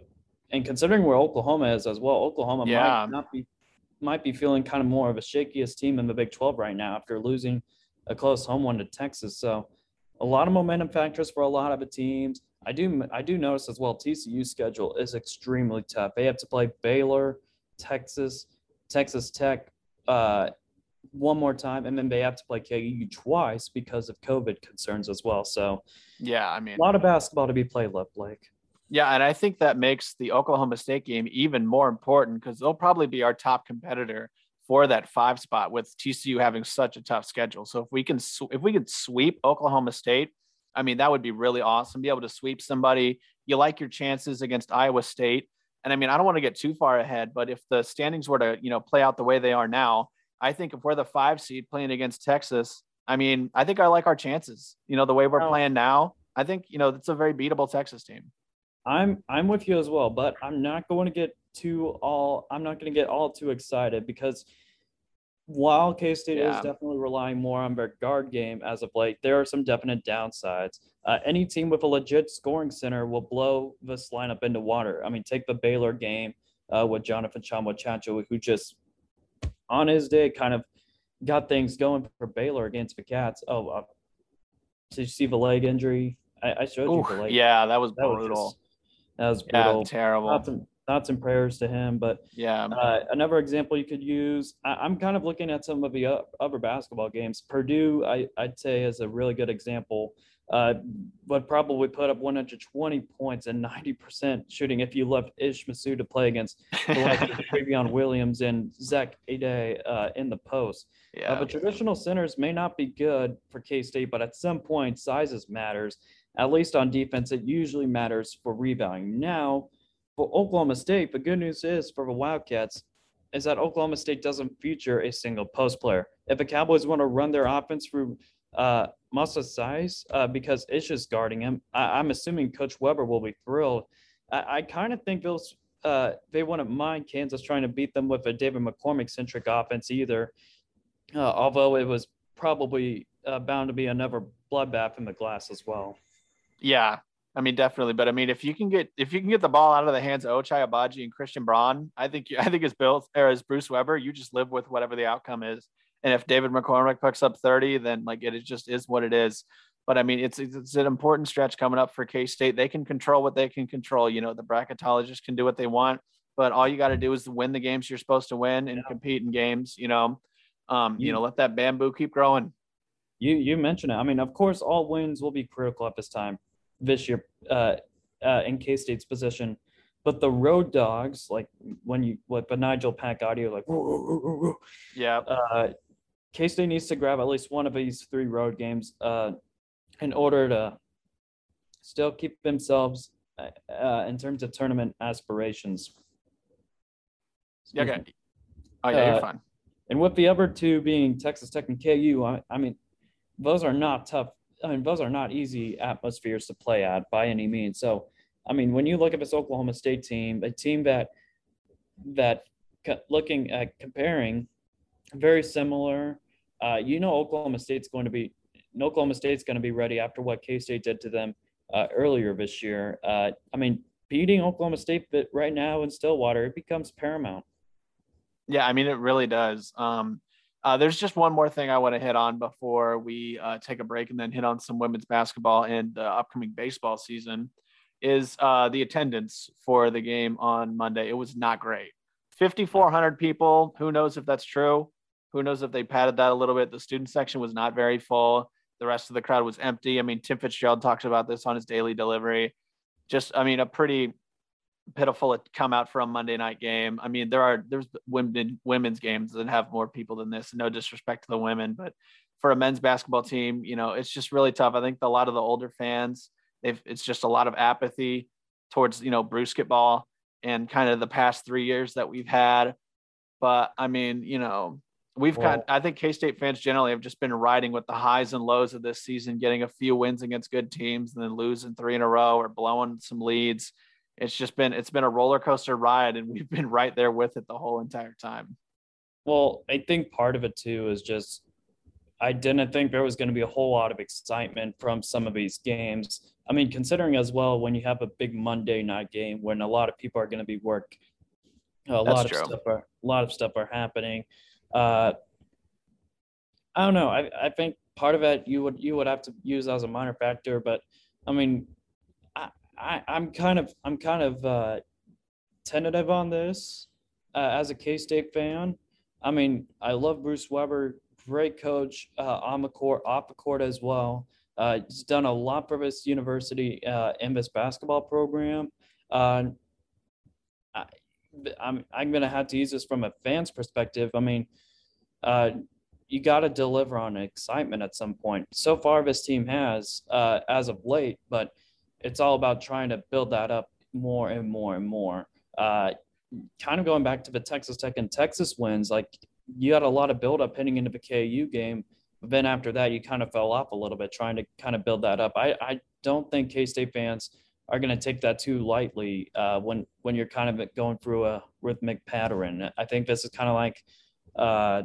B: and considering where Oklahoma is as well, Oklahoma
A: Yeah.
B: might not be might be feeling kind of more of a shakiest team in the Big 12 right now after losing a close home one to Texas. So a lot of momentum factors for a lot of the teams. I do I do notice as well TCU's schedule is extremely tough. They have to play Baylor, Texas, Texas Tech uh, one more time, and then they have to play KU twice because of COVID concerns as well. So
A: Yeah. I mean,
B: a lot of basketball to be played left, Blake.
A: Yeah, and I think that makes the Oklahoma State game even more important because they'll probably be our top competitor for that five spot with TCU having such a tough schedule. So if we can sw- if we could sweep Oklahoma State, I mean that would be really awesome. Be able to sweep somebody. You like your chances against Iowa State, and I mean I don't want to get too far ahead, but if the standings were to you know play out the way they are now, I think if we're the five seed playing against Texas, I mean I think I like our chances. You know the way we're
B: Well-
A: playing now, I think you know it's a very beatable Texas team.
B: I'm I'm with you as well, but I'm not going to get too all I'm not going to get all too excited because while K State is definitely relying more on their guard game as of late, there are some definite downsides. Uh, any team with a legit scoring center will blow this lineup into water. I mean, take the Baylor game uh, with Jonathan Tchamwa Tchatchoua, who just on his day kind of got things going for Baylor against the Cats. Oh, uh, did you see the leg injury? I, I showed
A: Oof,
B: you the leg.
A: yeah, that was
B: that was
A: brutal.
B: just- that was
A: yeah,
B: brutal.
A: terrible.
B: Thoughts and, thoughts and prayers to him. But
A: yeah,
B: uh, another example you could use, I, I'm kind of looking at some of the other basketball games. Purdue, I, I'd say, is a really good example. Uh, would probably put up 120 points and 90% shooting if you left Ish Massoud to play against the likes Trevion Williams and Zach Edey uh, in the post. Uh,
A: yeah,
B: but traditional centers may not be good for K State, but at some point, sizes matters. At least on defense, it usually matters for rebounding. Now, for Oklahoma State, the good news is for the Wildcats is that Oklahoma State doesn't feature a single post player. If the Cowboys want to run their offense through uh, Moussa Cisse uh, because Ish is guarding him, I, I'm assuming Coach Weber will be thrilled. I, I kind of think those uh, they wouldn't mind Kansas trying to beat them with a David McCormack centric offense either uh, although it was probably uh, bound to be another bloodbath in the glass as well.
A: Yeah. I mean, definitely. But I mean, if you can get if you can get the ball out of the hands of Ochai Agbaji and Christian Braun, I think I think as Bill or as Bruce Weber, you just live with whatever the outcome is. And if David McCormack picks up 30, then like it, it just is what it is. But I mean, it's it's an important stretch coming up for K State. They can control what they can control. You know, the bracketologists can do what they want, but all you got to do is win the games you're supposed to win and yeah. compete in games. You know, um, you, you know, let that bamboo keep growing.
B: You you mentioned it. I mean, of course, all wins will be critical at this time this year uh, uh, in K State's position. But the road dogs, like when you like, but Nigel Pack audio, like
A: yeah,
B: uh, K State needs to grab at least one of these three road games uh, in order to still keep themselves uh, uh in terms of tournament aspirations.
A: Excuse okay. Me. Oh yeah, you're uh, fine.
B: And with the other two being Texas Tech and KU, I, I mean, those are not tough. I mean, those are not easy atmospheres to play at by any means. So, I mean, when you look at this Oklahoma State team, a team that that looking at comparing, very similar uh, you know Oklahoma State's going to be Oklahoma State's going to be ready after what K State did to them uh, earlier this year. Uh, I mean, beating Oklahoma State but right now in Stillwater it becomes paramount.
A: Yeah, I mean it really does. Um, uh, there's just one more thing I want to hit on before we uh, take a break and then hit on some women's basketball and the upcoming baseball season. Is uh, the attendance for the game on Monday? It was not great. 5,400 people. Who knows if that's true? Who knows if they padded that a little bit? The student section was not very full. The rest of the crowd was empty. I mean, Tim Fitzgerald talks about this on his daily delivery. Just, I mean, a pretty pitiful to come out for a Monday night game. I mean, there are there's women women's games that have more people than this. No disrespect to the women, but for a men's basketball team, you know, it's just really tough. I think a lot of the older fans, they've it's just a lot of apathy towards you know Brusketball and kind of the past three years that we've had. But I mean, you know, We've well, got, I think K State fans generally have just been riding with the highs and lows of this season, getting a few wins against good teams and then losing three in a row or blowing some leads. It's just been, it's been a roller coaster ride, and we've been right there with it the whole entire time.
B: Well, I think part of it too is just, I didn't think there was going to be a whole lot of excitement from some of these games. I mean, considering as well when you have a big Monday night game when a lot of people are going to be work, a That's lot true. of stuff are, a lot of stuff are happening uh, I don't know. I, I think part of it you would you would have to use as a minor factor, but I mean, I, I'm kind of I'm kind of uh, tentative on this uh, as a K State fan. I mean, I love Bruce Weber, great coach uh, on the court, off the court as well. Uh, he's done a lot for this university uh, in this basketball program. Uh, I, I'm I'm gonna have to use this from a fan's perspective. I mean, uh, you got to deliver on excitement at some point. So far, this team has uh, as of late, but it's all about trying to build that up more and more and more. Uh, kind of going back to the Texas Tech and Texas wins, like you had a lot of build up heading into the KU game. But then after that, you kind of fell off a little bit, trying to kind of build that up. I, I don't think K State fans are going to take that too lightly uh, when when you're kind of going through a rhythmic pattern. I think this is kind of like uh,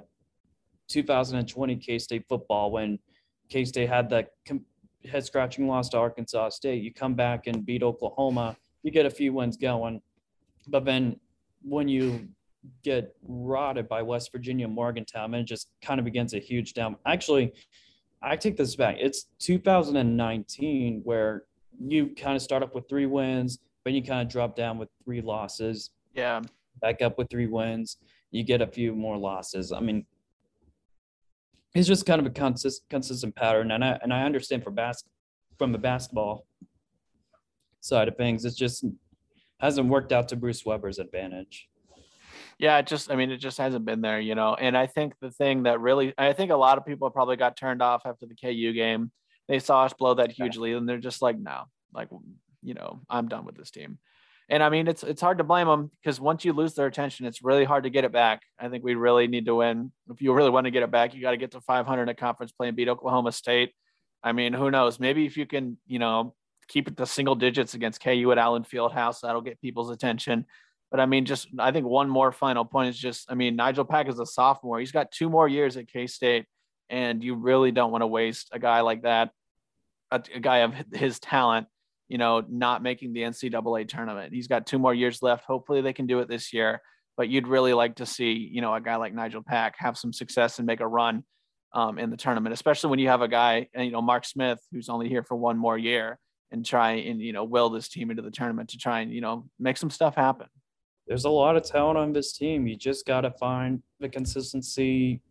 B: 2020 K State football when K State had that head scratching loss to Arkansas State. You come back and beat Oklahoma, you get a few wins going, but then when you get rotted by West Virginia Morgantown, and it just kind of begins a huge down. Actually, I take this back. It's 2019 where you kind of start up with three wins, but you kind of drop down with three losses.
A: Yeah.
B: Back up with three wins. You get a few more losses. I mean, it's just kind of a consist, consistent pattern. And I and I understand for bas- from the basketball side of things, it just hasn't worked out to Bruce Weber's advantage.
A: Yeah, it just I mean it just hasn't been there, you know. And I think the thing that really I think a lot of people probably got turned off after the KU game they saw us blow that hugely and they're just like, no, like, you know, I'm done with this team. And I mean, it's it's hard to blame them because once you lose their attention, it's really hard to get it back. I think we really need to win. If you really want to get it back, you got to get to 500 in a conference play and beat Oklahoma State. I mean, who knows? Maybe if you can, you know, keep it to single digits against KU at Allen Fieldhouse, that'll get people's attention. But I mean, just I think one more final point is just, I mean, Nigel Pack is a sophomore. He's got two more years at K State, and you really don't want to waste a guy like that a, a guy of his talent, you know, not making the NCAA tournament. He's got two more years left. Hopefully they can do it this year. But you'd really like to see, you know, a guy like Nigel Pack have some success and make a run um, in the tournament, especially when you have a guy, you know, Mark Smith, who's only here for one more year and try and, you know, will this team into the tournament to try and, you know, make some stuff happen.
B: There's a lot of talent on this team. You just got to find the consistency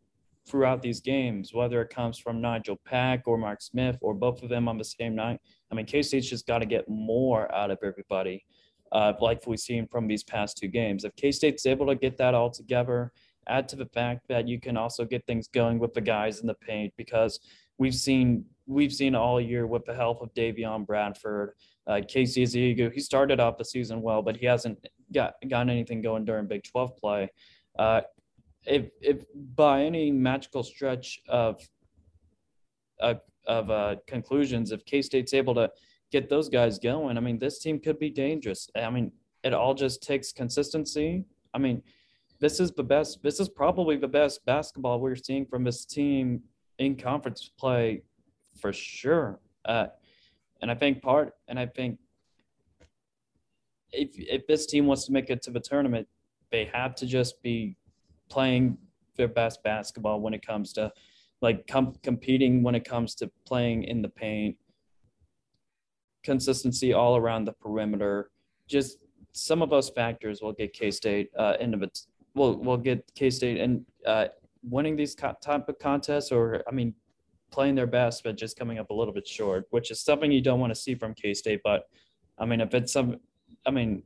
B: throughout these games, whether it comes from Nigel Pack or Mark Smith or both of them on the same night. I mean, K State's just got to get more out of everybody, uh, like we've seen from these past two games. If K State's able to get that all together, add to the fact that you can also get things going with the guys in the paint because we've seen we've seen all year with the help of Davion Bradford, uh, Kaosi Ezeagu. He started off the season well, but he hasn't got gotten anything going during Big 12 play. Uh, if if by any magical stretch of uh, of uh, conclusions, if K State's able to get those guys going, I mean, this team could be dangerous. I mean, it all just takes consistency. I mean, this is the best. This is probably the best basketball we're seeing from this team in conference play, for sure. Uh, and I think part, and I think if if this team wants to make it to the tournament, they have to just be playing their best basketball when it comes to like com- competing when it comes to playing in the paint. Consistency all around the perimeter. Just some of those factors will get k-state uh, into the will will get k-state and uh, winning these co- type of contests or i mean playing their best but just coming up a little bit short which is something you don't want to see from k-state but i mean if it's some i mean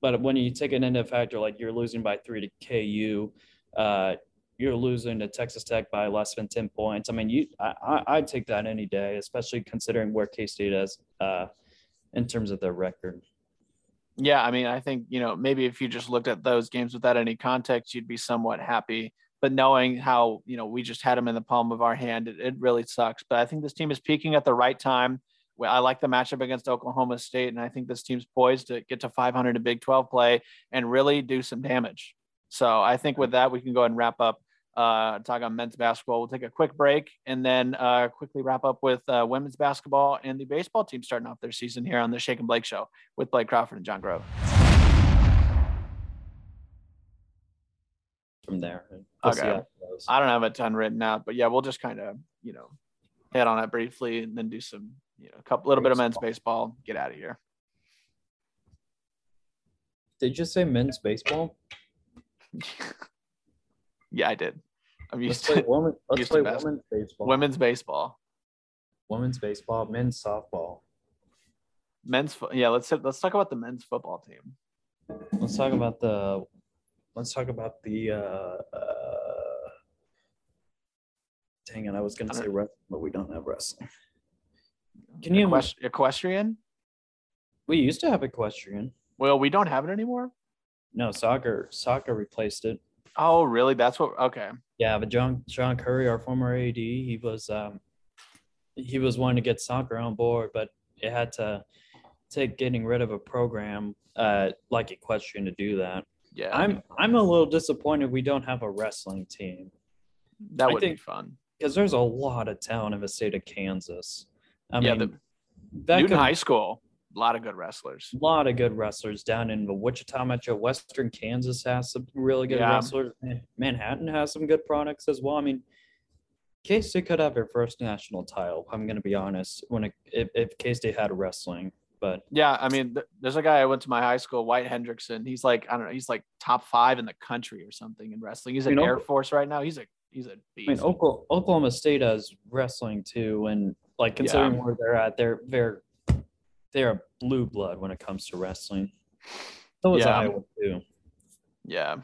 B: but when you take it into factor like you're losing by three to ku uh, you're losing to Texas Tech by less than 10 points. I mean, you, I, I'd take that any day, especially considering where K State is uh, in terms of their record.
A: Yeah, I mean, I think, you know, maybe if you just looked at those games without any context, you'd be somewhat happy. But knowing how, you know, we just had them in the palm of our hand, it, it really sucks. But I think this team is peaking at the right time. I like the matchup against Oklahoma State, and I think this team's poised to get to 500 in Big 12 play and really do some damage. So I think with that, we can go ahead and wrap up uh, talk on men's basketball. We'll take a quick break and then uh, quickly wrap up with uh, women's basketball and the baseball team starting off their season here on the Shake and Blake Show with Blake Crawford and Jon Grove.
B: From there.
A: okay. I don't have a ton written out, but yeah, we'll just kind of, you know, hit on that briefly and then do some, you know, a couple, little bit of men's baseball, get out of here.
B: Did you say men's baseball?
A: yeah, I did.
B: I'm used let's to, play woman, let's play
A: women's baseball. Women's baseball.
B: Women's baseball, men's softball.
A: Men's yeah, let's let's talk about the men's football team.
B: Let's talk about the let's talk about the uh, uh dang it, I was gonna say wrestling, but we don't have wrestling.
A: Can you Equest- equestrian?
B: We used to have equestrian.
A: Well, we don't have it anymore.
B: No, soccer soccer replaced it.
A: Oh, really? That's what. Okay.
B: Yeah, but John John Currie, our former AD, he was um, he was wanting to get soccer on board, but it had to take getting rid of a program uh, like equestrian to do that. Yeah, I'm I'm a little disappointed we don't have a wrestling team.
A: That would think, be fun
B: because there's a lot of talent in the state of Kansas. I
A: yeah, mean, the Newton could, High School a lot of good wrestlers.
B: A lot of good wrestlers down in the Wichita Metro. Western Kansas has some really good yeah. wrestlers. Manhattan has some good products as well. I mean, K State could have their first national title. I'm going to be honest. When it, if, if K State had wrestling, but
A: yeah, I mean, th- there's a guy I went to my high school, Wyatt Hendrickson. He's like I don't know, he's like top five in the country or something in wrestling. He's in Air Force right now. He's a he's a beast.
B: I mean, Oklahoma, Oklahoma State has wrestling too, and like considering yeah. where they're at, they're they're they're blue blood when it comes to wrestling. So was yeah. Iowa too.
A: Yeah.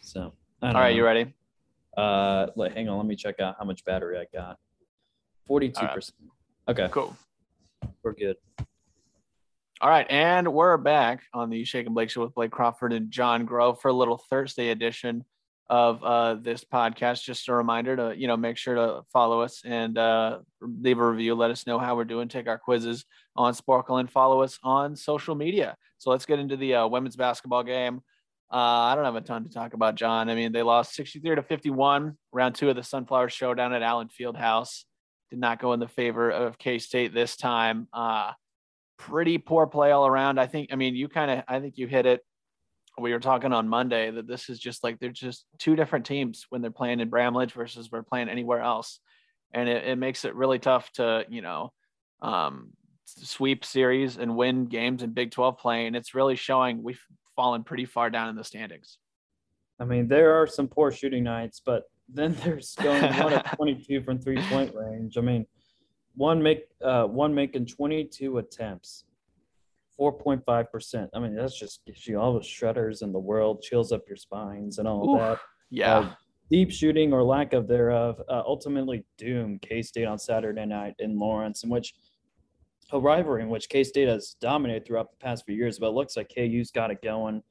B: So
A: all right, know. you ready?
B: Uh, let, hang on, let me check out how much battery I got. Forty-two percent. Okay.
A: Cool.
B: We're good.
A: All right, and we're back on the Shake and Blake Show with Blake Crawford and Jon Grove for a little Thursday edition of uh, this podcast. Just a reminder to you know make sure to follow us and uh, leave a review. Let us know how we're doing. Take our quizzes on Sporcle and follow us on social media. So let's get into the uh, women's basketball game. Uh, I don't have a ton to talk about, Jon. I mean, they lost 63 to 51, round two of the Sunflower Showdown at Allen Fieldhouse. Did not go in the favor of K State this time. Uh, pretty poor play all around. I think, I mean, you kind of, I think you hit it. We were talking on Monday that this is just like they're just two different teams when they're playing in Bramlage versus we're playing anywhere else. And it, it makes it really tough to, you know, um, sweep series and win games in Big 12 play. And it's really showing we've fallen pretty far down in the standings.
B: I mean, there are some poor shooting nights, but then there's going one of 22 from three point range. I mean, one make uh, one making 22 attempts, 4.5 percent. I mean, that's just gives you all the shredders in the world, chills up your spines, and all Ooh, that.
A: Yeah. Uh,
B: deep shooting or lack of thereof uh, ultimately doomed K State on Saturday night in Lawrence, in which a rivalry in which K State has dominated throughout the past few years, but it looks like KU's got it going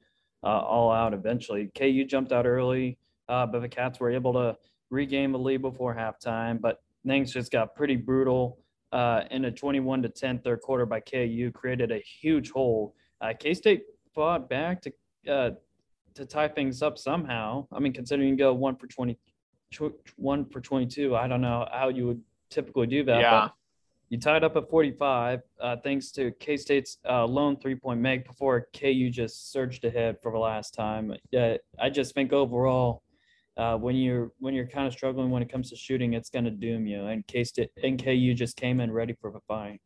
B: uh, all out eventually. KU jumped out early, uh, but the Cats were able to regain the lead before halftime, but things just got pretty brutal uh, in a 21 to 10 third quarter by KU, created a huge hole. Uh, K State fought back to uh, to tie things up somehow. I mean, considering you go one for 20, one for 22, I don't know how you would typically do that.
A: Yeah.
B: you tied up at 45 uh, thanks to K State's uh, lone three point make before KU just surged ahead for the last time. Yeah, I just think overall uh, when you're when you're kind of struggling when it comes to shooting, it's going to doom you. And K State and KU just came in ready for the fight.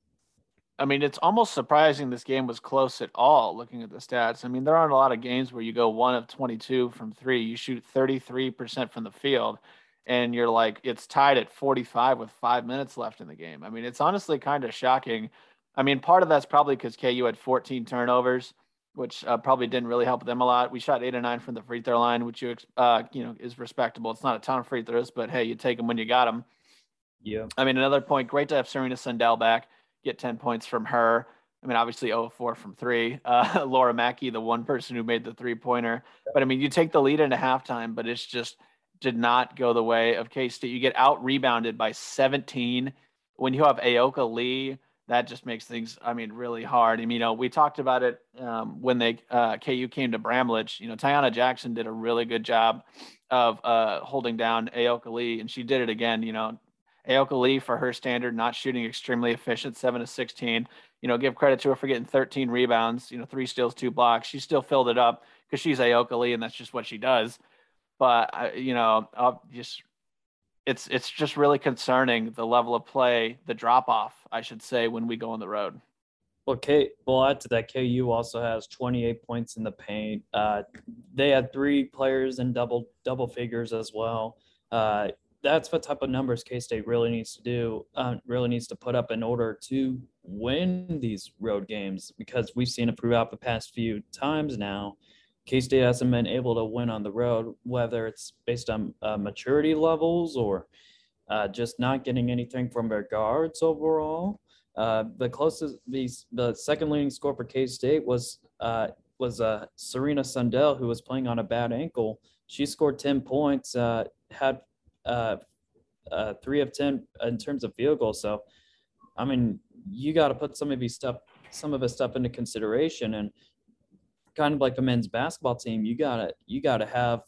A: I mean, it's almost surprising this game was close at all. Looking at the stats, I mean, there aren't a lot of games where you go one of 22 from three, you shoot 33% from the field, and you're like it's tied at 45 with five minutes left in the game. I mean, it's honestly kind of shocking. I mean, part of that's probably because KU had 14 turnovers which uh, probably didn't really help them a lot. We shot eight or nine from the free throw line, which you uh, you know is respectable. It's not a ton of free throws, but hey, you take them when you got them.
B: Yeah.
A: I mean, another point. Great to have Serena Sundell back. Get ten points from her. I mean, obviously 0 4 from three. Uh, Laura Mackey, the one person who made the three pointer. But I mean, you take the lead into halftime, but it's just did not go the way of K State. You get out rebounded by 17 when you have Ayoka Lee that just makes things, I mean, really hard. I mean, you know, we talked about it um, when they uh, KU came to Bramlage. You know, Taiyanna Jackson did a really good job of uh, holding down Ayoka Lee, and she did it again. You know, Ayoka Lee, for her standard, not shooting extremely efficient, seven to sixteen. You know, give credit to her for getting 13 rebounds. You know, three steals, two blocks. She still filled it up because she's Ayoka Lee, and that's just what she does. But you know, I'll just it's it's just really concerning the level of play, the drop off, I should say, when we go on the road.
B: Well, K, well, add to that, KU also has 28 points in the paint. Uh, they had three players in double double figures as well. Uh, that's what type of numbers K State really needs to do, uh, really needs to put up in order to win these road games because we've seen it throughout the past few times now K State hasn't been able to win on the road, whether it's based on uh, maturity levels or uh, just not getting anything from their guards overall. Uh, the closest, these the second leading score for K State was uh, was uh, Serena Sundell, who was playing on a bad ankle. She scored ten points, uh, had three of ten in terms of field goals. So, I mean, you got to put some of these stuff, some of this stuff into consideration, and kind of like a men's basketball team, you gotta you gotta have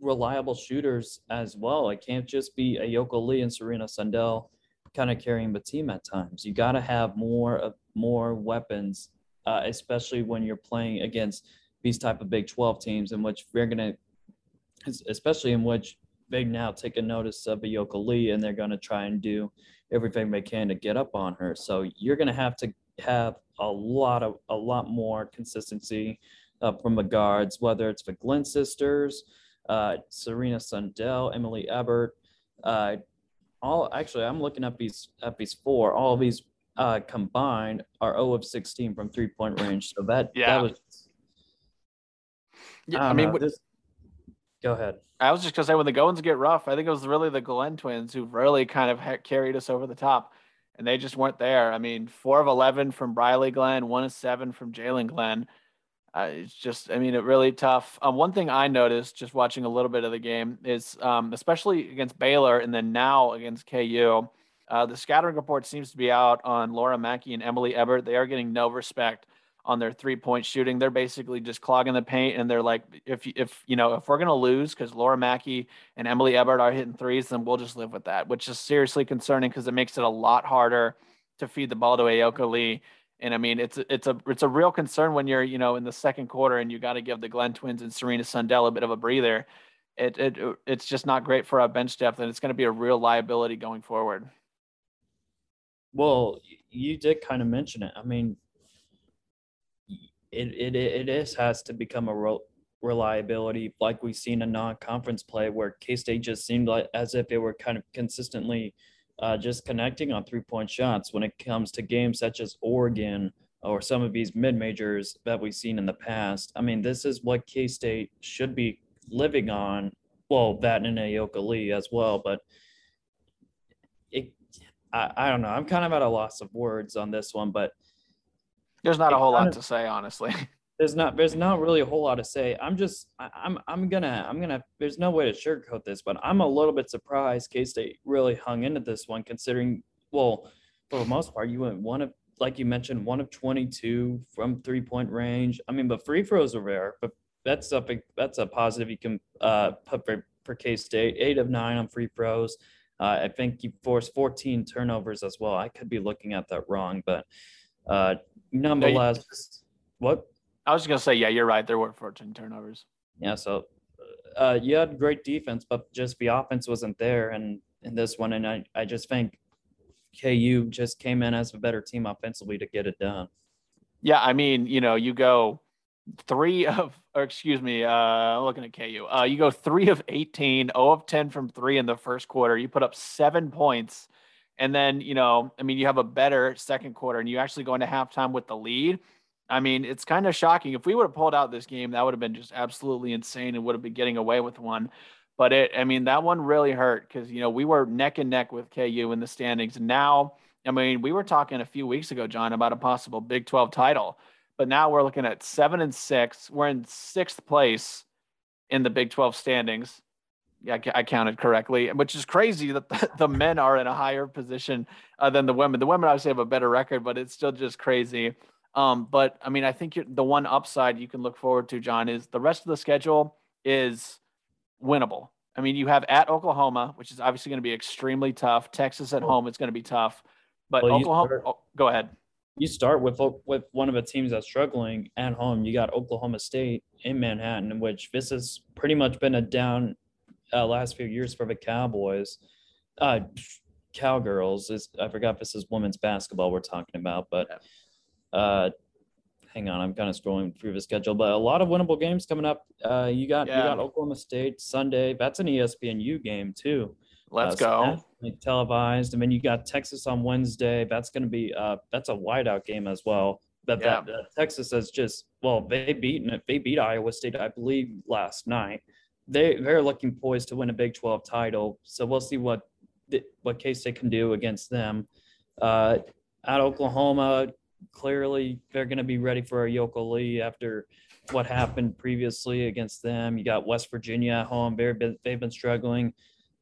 B: reliable shooters as well. It can't just be Ayoka Lee and Serena Sundell kind of carrying the team at times. You gotta have more of more weapons, uh, especially when you're playing against these type of Big 12 teams in which they're gonna, especially in which they now take a notice of Ayoka Lee and they're gonna try and do everything they can to get up on her. So you're gonna have to have a lot of a lot more consistency uh, from the guards, whether it's the Glenn sisters, uh, Serena Sundell, Emily Ebert. Uh, all actually, I'm looking at these at these four. All of these uh, combined are 0 of 16 from three point range. So that
A: yeah.
B: that was.
A: Yeah, I, I mean,
B: this, go ahead.
A: I was just gonna say when the goings get rough, I think it was really the Glenn twins who really kind of carried us over the top, and they just weren't there. I mean, four of eleven from Briley Glenn, one of seven from Jaelyn Glenn uh, it's just, I mean, it really tough. Um, one thing I noticed just watching a little bit of the game is, um, especially against Baylor and then now against KU, uh, the scattering report seems to be out on Laura Mackey and Emily Ebert. They are getting no respect on their three point shooting. They're basically just clogging the paint, and they're like, if if you know if we're gonna lose because Laura Mackey and Emily Ebert are hitting threes, then we'll just live with that, which is seriously concerning because it makes it a lot harder to feed the ball to Ayoka Lee And I mean, it's it's a it's a real concern when you're you know in the second quarter and you got to give the Glenn twins and Serena Sundell a bit of a breather. It it uh, it's just not great for our bench depth, and it's going to be a real liability going forward.
B: Well, you did kind of mention it. I mean, it it it is has to become a reliability like we've seen in non-conference play where K-State just seemed like as if they were kind of consistently uh, just connecting on three-point shots when it comes to games such as Oregon or some of these mid-majors that we've seen in the past. I mean, this is what K-State should be living on. Well, that and Ayoka Lee as well, but it I, I don't know. I'm kind of at a loss of words on this one, but
A: there's not a whole lot of, to say, honestly.
B: There's not there's not really a whole lot to say. I'm just I, I'm I'm gonna I'm gonna there's no way to sugarcoat this, but I'm a little bit surprised K State really hung into this one considering well, for the most part, you went one of like you mentioned, one of 22 from three point range. I mean, but free throws are rare, but that's a that's a positive you can uh, put for, for K State. Eight of nine on free throws. Uh, I think you forced 14 turnovers as well. I could be looking at that wrong, but uh, nonetheless, what?
A: I was just gonna say, yeah, you're right. There were 14 turnovers.
B: Yeah, so uh, you had great defense, but just the offense wasn't there, and in this one, and I, I just think KU just came in as a better team offensively to get it done.
A: Yeah, I mean, you know, you go three of, or excuse me, uh, looking at KU, uh, you go three of 18, 0 of 10 from three in the first quarter. You put up seven points. And then, you know, I mean, you have a better second quarter and you actually go into halftime with the lead. I mean, it's kind of shocking. If we would have pulled out this game, that would have been just absolutely insane and would have been getting away with one. But it, I mean, that one really hurt because, you know, we were neck and neck with KU in the standings. Now, I mean, we were talking a few weeks ago, Jon, about a possible Big 12 title. But now we're looking at seven and six. We're in sixth place in the Big 12 standings. Yeah, I counted correctly, which is crazy that the, the men are in a higher position uh, than the women. The women obviously have a better record, but it's still just crazy. Um, but I mean, I think the one upside you can look forward to, Jon, is the rest of the schedule is winnable. I mean, you have at Oklahoma, which is obviously going to be extremely tough. Texas at home, it's going to be tough. But well, Oklahoma, start, oh, go ahead
B: you start with with one of the teams that's struggling at home. You got Oklahoma State in Manhattan, which this has pretty much been a down uh, last few years for the Cowboys. Uh, Cowgirls is I forgot this is women's basketball we're talking about, but uh, hang on, I'm kind of scrolling through the schedule, but a lot of winnable games coming up. Uh, you got yeah. you got Oklahoma State Sunday. That's an ESPNU game too.
A: Let's uh,
B: go. televised, and then you got Texas on Wednesday. That's going to be uh, that's a wideout game as well. But yeah. that, Texas has just well, they beat they beat Iowa State, I believe, last night. They they're looking poised to win a Big 12 title. So we'll see what what K State can do against them. Uh, at Oklahoma, clearly they're going to be ready for Ayoka Lee after what happened previously against them. You got West Virginia at home; they've been they've been struggling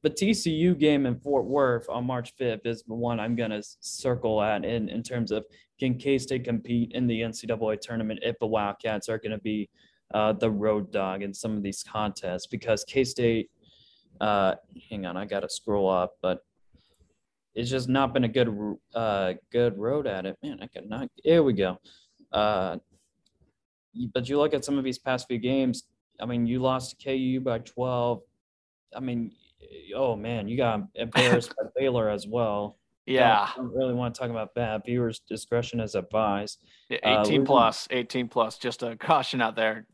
B: the TCU game in Fort Worth on March 5th is the one I'm going to circle at in, in terms of can K State compete in the NCAA tournament if the Wildcats are going to be uh, the road dog in some of these contests? Because K State, uh, hang on, I got to scroll up, but it's just not been a good uh, good road at it. Man, I could not. Here we go. Uh, but you look at some of these past few games. I mean, you lost to KU by 12. I mean, oh man, you got embarrassed by Baylor as well.
A: Yeah.
B: Don't, don't, really want to talk about that. Viewers' discretion is advised.
A: 18 uh, losing, plus, 18 plus, just a caution out there.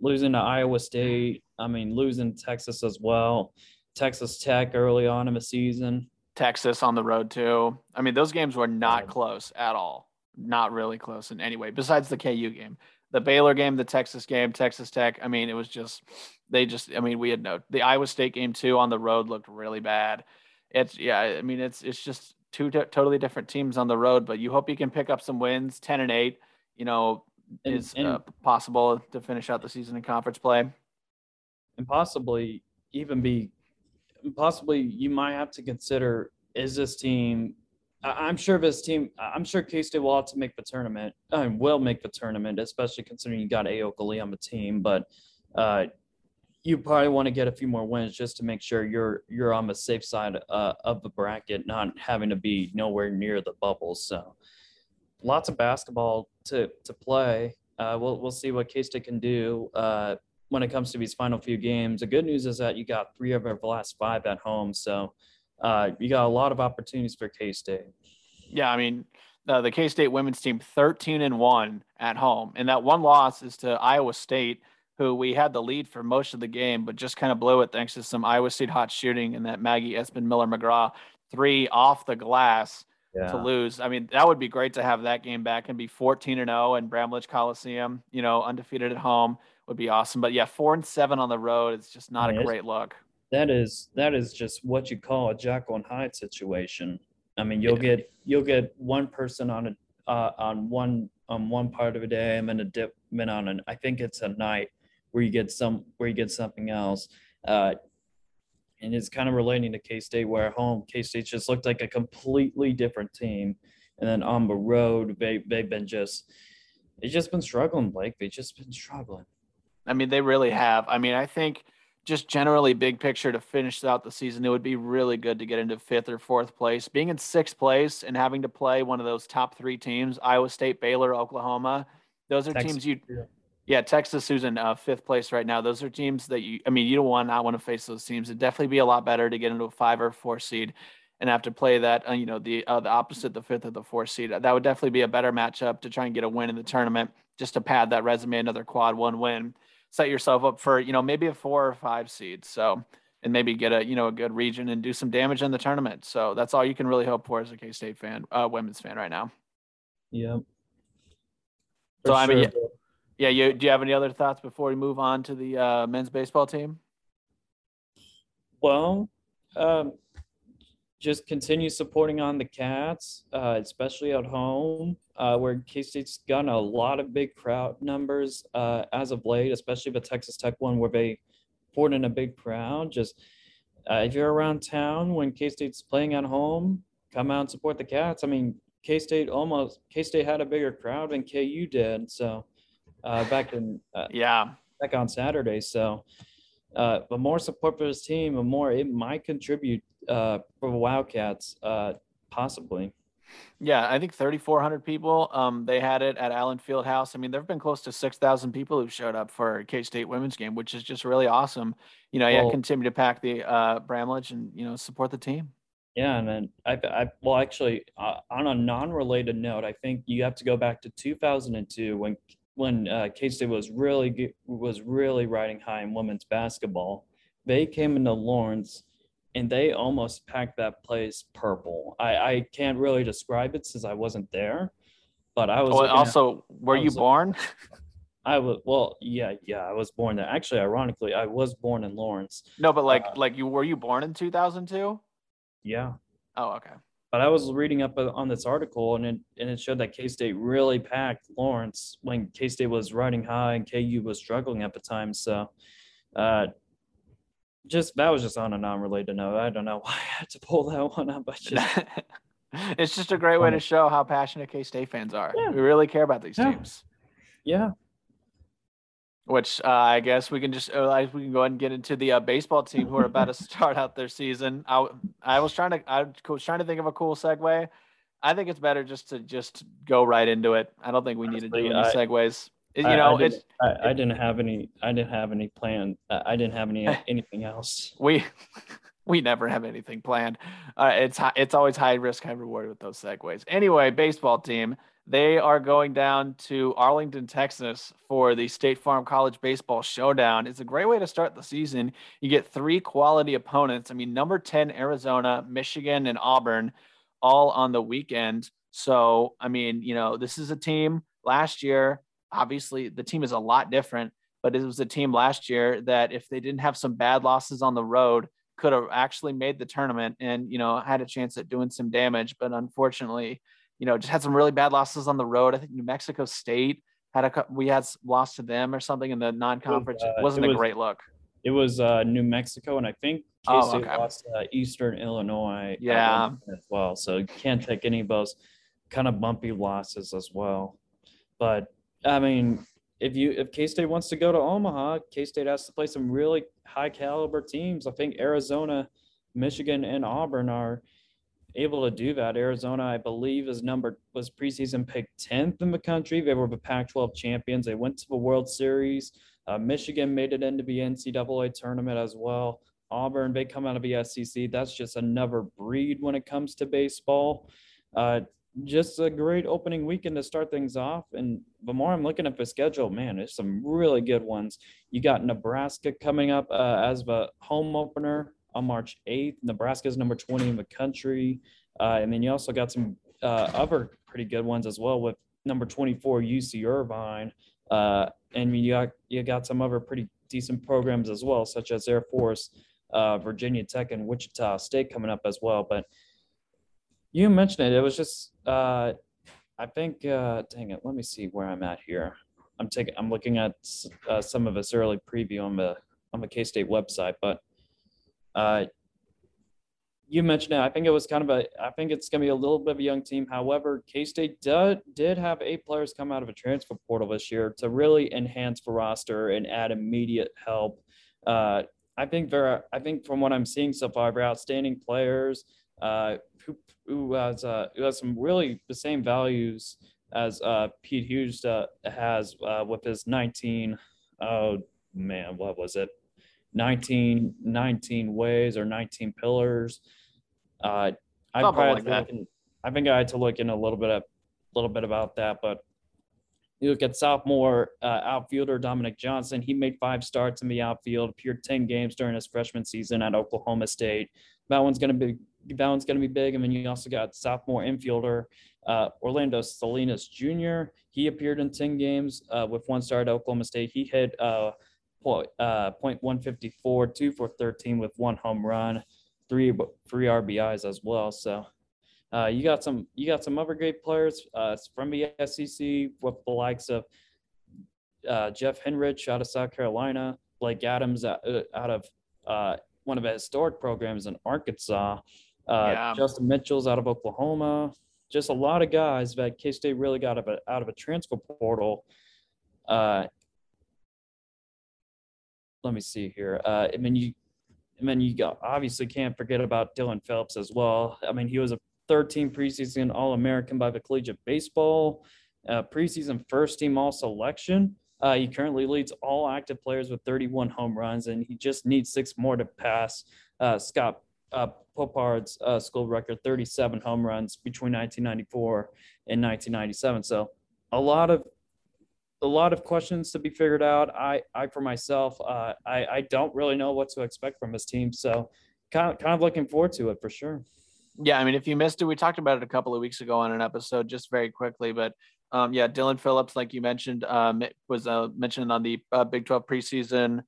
B: Losing to Iowa State. I mean, losing Texas as well. Texas Tech early on in the season.
A: Texas on the road too. I mean, those games were not close at all. Not really close in any way, besides the KU game the Baylor game, the Texas game, Texas Tech. I mean, it was just they just. I mean, we had no the Iowa State game too on the road looked really bad. It's yeah. I mean, it's it's just two t- totally different teams on the road. But you hope you can pick up some wins. Ten and eight, you know, and, is and, uh, possible to finish out the season in conference play,
B: and possibly even be possibly you might have to consider is this team I'm sure this team, I'm sure K State will have to make the tournament. Uh, will make the tournament, especially considering you got Ayoka Lee on the team. But uh, you probably want to get a few more wins just to make sure you're you're on the safe side uh, of the bracket, not having to be nowhere near the bubble. So lots of basketball to to play. Uh, we'll we'll see what K State can do uh, when it comes to these final few games. The good news is that you got three of our last five at home, so uh, you got a lot of opportunities for K State.
A: Yeah, I mean, uh, the K State women's team 13 and one at home, and that one loss is to Iowa State, who we had the lead for most of the game, but just kind of blew it thanks to some Iowa State hot shooting and that Maggie Espenmiller-McGraw three off the glass yeah. to lose. I mean, that would be great to have that game back and be 14 and 0 in Bramlage Coliseum, you know, undefeated at home would be awesome. But yeah, four and seven on the road is just not mean, a great look.
B: That is that is just what you call a Jekyll and Hyde situation. I mean, you'll yeah. get you'll get one person on a uh, on one on one part of a day, and then a dip, then on an I think it's a night where you get some where you get something else. Uh, and it's kind of relating to K State, where at home K State just looked like a completely different team, and then on the road they they've been just they've just been struggling, Blake. They've just been struggling.
A: I mean, they really have. I mean, I think just generally big picture to finish out the season, it would be really good to get into fifth or fourth place. Being in sixth place and having to play one of those top three teams, Iowa State, Baylor, Oklahoma, those are Texas, teams you yeah. Texas, who's in uh, fifth place right now. Those are teams that you, I mean, you don't want not want to face those teams. It'd definitely be a lot better to get into a five or four seed and have to play that, uh, you know, the uh, the opposite, the fifth or the fourth seed. That would definitely be a better matchup to try and get a win in the tournament, just to pad that resume, another quad one win, set yourself up for, you know, maybe a four or five seed. So, and maybe get a, you know, a good region and do some damage in the tournament. So that's all you can really hope for as a K State fan, uh, women's fan right now.
B: Yeah.
A: So, I mean, yeah, yeah, you do you have any other thoughts before we move on to the uh, men's baseball team?
B: Well, um, just continue supporting on the Cats, uh, especially at home, uh, where K State's gotten a lot of big crowd numbers uh, as of late, especially the Texas Tech one where they poured in a big crowd. Just uh, if you're around town when K State's playing at home, come out and support the Cats. I mean, K State almost K State had a bigger crowd than KU did, so uh, back in
A: uh, yeah
B: back on Saturday. So uh, the more support for this team, the more it might contribute uh, for the Wildcats, uh, possibly.
A: Yeah, I think 3,400 people. Um, they had it at Allen Fieldhouse. I mean, there have been close to 6,000 people who showed up for K State women's game, which is just really awesome. You know, well, yeah, continue to pack the uh, Bramlage and you know support the team.
B: Yeah, and then I, I well, actually, uh, on a non-related note, I think you have to go back to 2002 when when uh, K State was really was really riding high in women's basketball. They came into Lawrence and they almost packed that place purple. I, I can't really describe it since I wasn't there, but I was.
A: Oh, also, at, were you born?
B: I was well, yeah, yeah. I was born there. Actually, ironically, I was born in Lawrence.
A: No, but like, uh, like you were you born in two thousand two?
B: Yeah.
A: Oh, okay.
B: But I was reading up on this article, and it and it showed that K State really packed Lawrence when K State was riding high and KU was struggling at the time. So, uh, just that was just on a non-related note. I don't know why I had to pull that one up. but just
A: it's just a great way to show how passionate K State fans are. Yeah. We really care about these
B: yeah.
A: teams.
B: Yeah,
A: which uh, I guess we can just uh, we can go ahead and get into the uh, baseball team who are about to start out their season. I, I was trying to I was trying to think of a cool segue. I think it's better just to just go right into it. I don't think we need to do any I, segues. You I, know,
B: I didn't, I, I, didn't have any. I didn't have any plan. I didn't have any anything else.
A: We we never have anything planned. Uh, it's it's always high risk, high reward with those segues. Anyway, baseball team. They are going down to Arlington, Texas for the State Farm College Baseball Showdown. It's a great way to start the season. You get three quality opponents. I mean, number 10, Arizona, Michigan, and Auburn, all on the weekend. So, I mean, you know, this is a team last year. Obviously, the team is a lot different, but it was a team last year that if they didn't have some bad losses on the road, could have actually made the tournament and, you know, had a chance at doing some damage. But unfortunately, you know, just had some really bad losses on the road. I think New Mexico State had a we had lost to them or something in the non-conference. It, was, uh, not a great look.
B: It was uh, New Mexico, and I think oh, okay. lost uh, Eastern Illinois.
A: Yeah,
B: as well. So you can't take any of those kind of bumpy losses as well. But I mean, if you if K State wants to go to Omaha, K State has to play some really high caliber teams. I think Arizona, Michigan, and Auburn are able to do that. Arizona, I believe, is number was preseason picked 10th in the country. They were the Pac-12 champions. They went to the World Series. Uh, Michigan made it into the NCAA tournament as well. Auburn, they come out of the SEC. That's just another breed when it comes to baseball. Uh, just a great opening weekend to start things off. And the more I'm looking at the schedule, man, there's some really good ones. You got Nebraska coming up uh, as the home opener on March 8th. Nebraska is number 20 in the country. Uh, and then you also got some uh, other pretty good ones as well with number 24 UC Irvine. Uh, and you got you got some other pretty decent programs as well, such as Air Force, uh, Virginia Tech, and Wichita State coming up as well. But you mentioned it. It was just uh, I think. Uh, dang it. Let me see where I'm at here. I'm taking. I'm looking at uh, some of this early preview on the on the K State website, but uh, you mentioned it. I think it was kind of a. I think it's going to be a little bit of a young team. However, K State did did have eight players come out of a transfer portal this year to really enhance the roster and add immediate help. Uh, I think there. Are, I think from what I'm seeing so far, they're outstanding players uh, who who has uh, who has some really the same values as uh, Pete Hughes uh, has uh, with his 19. Oh man, what was it? 19, 19 ways or 19 pillars. Uh, I probably like in, I think I had to look in a little bit of, little bit about that, but you look at sophomore uh, outfielder Dominic Johnson. He made five starts in the outfield, appeared 10 games during his freshman season at Oklahoma State. That one's going to be that one's going to be big. And then you also got sophomore infielder uh, Orlando Salinas Jr. He appeared in 10 games uh, with one start at Oklahoma State. He hit uh, point, uh, point 154, two for 13 with one home run, three three RBIs as well. So uh, you got some you got some other great players uh, from the SEC with the likes of uh, Jeff Heinrich out of South Carolina, Blake Adams out, out of one of the historic programs in Arkansas, uh, yeah. Justin Mitchell's out of Oklahoma. Just a lot of guys that K State really got out of a, out of a transfer portal. Uh, let me see here. Uh, I mean, you, I mean, you got, obviously can't forget about Dylan Phillips as well. I mean, he was a 13 preseason All American by the Collegiate Baseball, uh, preseason first team All Selection. Uh, he currently leads all active players with 31 home runs, and he just needs six more to pass uh, Scott uh, Popard's uh, school record, 37 home runs between 1994 and 1997. So a lot of a lot of questions to be figured out. I, I for myself, uh, I, I don't really know what to expect from this team. So kind of, kind of looking forward to it for sure.
A: Yeah, I mean, if you missed it, we talked about it a couple of weeks ago on an episode, just very quickly. But um, yeah, Dylan Phillips, like you mentioned, um, was uh, mentioned on the uh, Big 12 preseason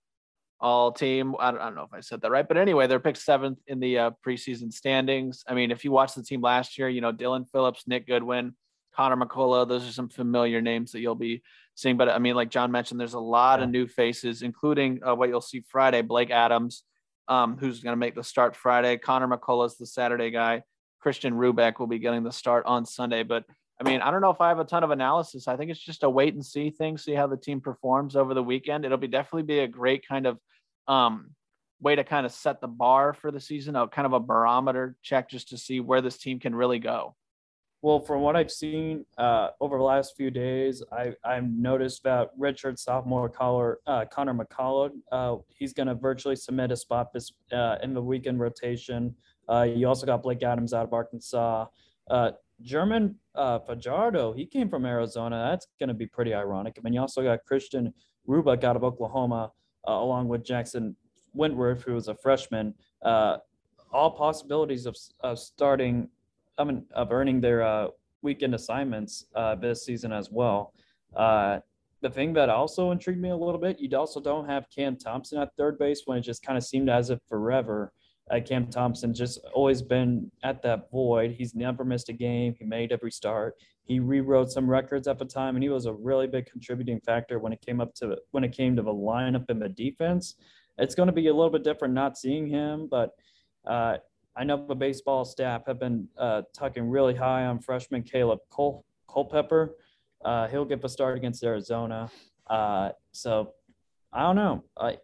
A: all team. I don't, I don't, know if I said that right, but anyway, they're picked seventh in the uh, preseason standings. I mean, if you watch the team last year, you know Dylan Phillips, Nick Goodwin, Connor McCullough, those are some familiar names that you'll be seeing. But I mean, like Jon mentioned, there's a lot yeah. of new faces, including uh, what you'll see Friday. Blake Adams, um, who's going to make the start Friday. Connor McCullough's the Saturday guy. Christian Ruebeck will be getting the start on Sunday. But I mean, I don't know if I have a ton of analysis. I think it's just a wait and see thing, see how the team performs over the weekend. It'll be definitely be a great kind of um, way to kind of set the bar for the season, a kind of a barometer check just to see where this team can really go.
B: Well, from what I've seen uh, over the last few days, I, I've noticed that redshirt sophomore caller, uh, Connor McCullough, uh, he's going to virtually submit a spot this uh, in the weekend rotation. Uh, you also got Blake Adams out of Arkansas. Uh, German Fajardo, he came from Arizona. That's going to be pretty ironic. I mean, you also got Christian Ruebeck out of Oklahoma, along with Jackson Wentworth, who was a freshman. all possibilities of, of starting I mean, of earning their uh, weekend assignments uh, this season as well. Uh, the thing that also intrigued me a little bit, you also don't have Cam Thompson at third base when it just kind of seemed as if forever. Uh, Cam Thompson just always been at that void. He's never missed a game. He made every start. He rewrote some records at the time, and he was a really big contributing factor when it came up to when it came to the lineup and the defense. It's going to be a little bit different not seeing him, but uh, I know the baseball staff have been uh, tucking really high on freshman Kaelen Col- Culpepper. Uh, he'll get the start against Arizona. Uh, so I don't know. I,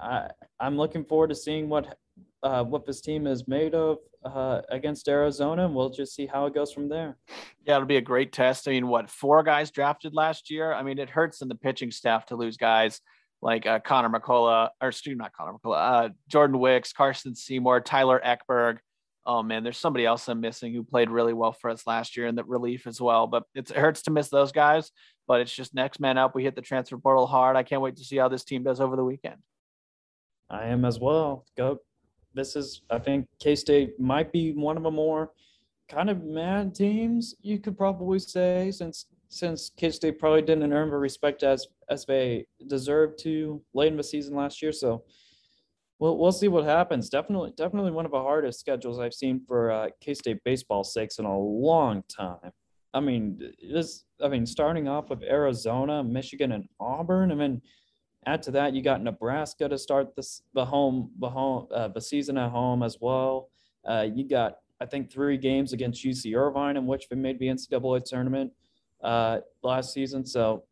B: I I'm looking forward to seeing what uh, what this team is made of uh, against Arizona, and we'll just see how it goes from there.
A: Yeah, it'll be a great test. I mean, what four guys drafted last year? I mean, it hurts in the pitching staff to lose guys like uh, Connor McCullough, or excuse not Connor McCullough, uh, Jordan Wicks, Carson Seymour, Tyler Ekberg. Oh man, there's somebody else I'm missing who played really well for us last year in the relief as well. But it hurts to miss those guys. But it's just next man up. We hit the transfer portal hard. I can't wait to see how this team does over the weekend.
B: I am as well. Go. This is, I think, K State might be one of the more kind of mad teams you could probably say, since since K State probably didn't earn the respect as as they deserved to late in the season last year. So we'll we'll see what happens. Definitely, definitely one of the hardest schedules I've seen for uh, K State baseball sakes in a long time. I mean, this. I mean, starting off with Arizona, Michigan, and Auburn. I mean, add to that, you got Nebraska to start this the home the home uh, the season at home as well. Uh, you got I think three games against UC Irvine in which they made the NCAA tournament uh, last season. So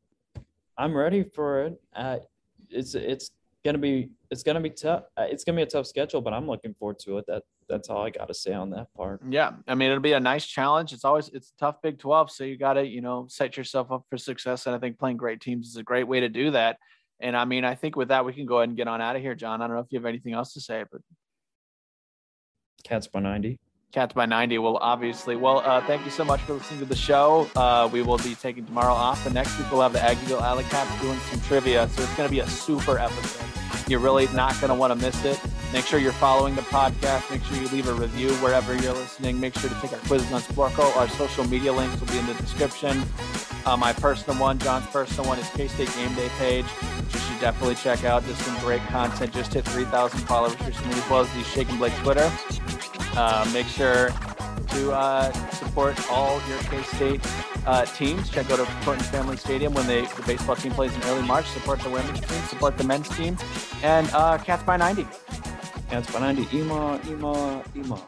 B: I'm ready for it. Uh, it's it's gonna be it's gonna be tough. Uh, it's gonna be a tough schedule, but I'm looking forward to it. That that's all I got to say on that part.
A: Yeah, I mean it'll be a nice challenge. It's always it's a tough Big 12, so you got to you know set yourself up for success. And I think playing great teams is a great way to do that. And I mean I think with that we can go ahead and get on out of here, Jon. I don't know if you have anything else to say, but
B: Cats by ninety.
A: Cats by 90 Well, obviously. Well, uh, thank you so much for listening to the show. Uh, we will be taking tomorrow off, and next week we'll have the Aggieville Alleycats doing some trivia. So it's going to be a super episode. You're really not going to want to miss it. Make sure you're following the podcast. Make sure you leave a review wherever you're listening. Make sure to take our quizzes on Sporcle. Our social media links will be in the description. Uh, my personal one, Jon's personal one, is K State Game Day page, which you should definitely check out. Just some great content. Just hit 3,000 followers recently, as well as the Shake and Blake Twitter. Uh, make sure to uh, support all your K State uh, teams. Check out Tointon Family Stadium when they, the baseball team plays in early March. Support the women's team, support the men's team, and uh, Cats by 90.
B: Cats by 90. Ema, Ema, Ema.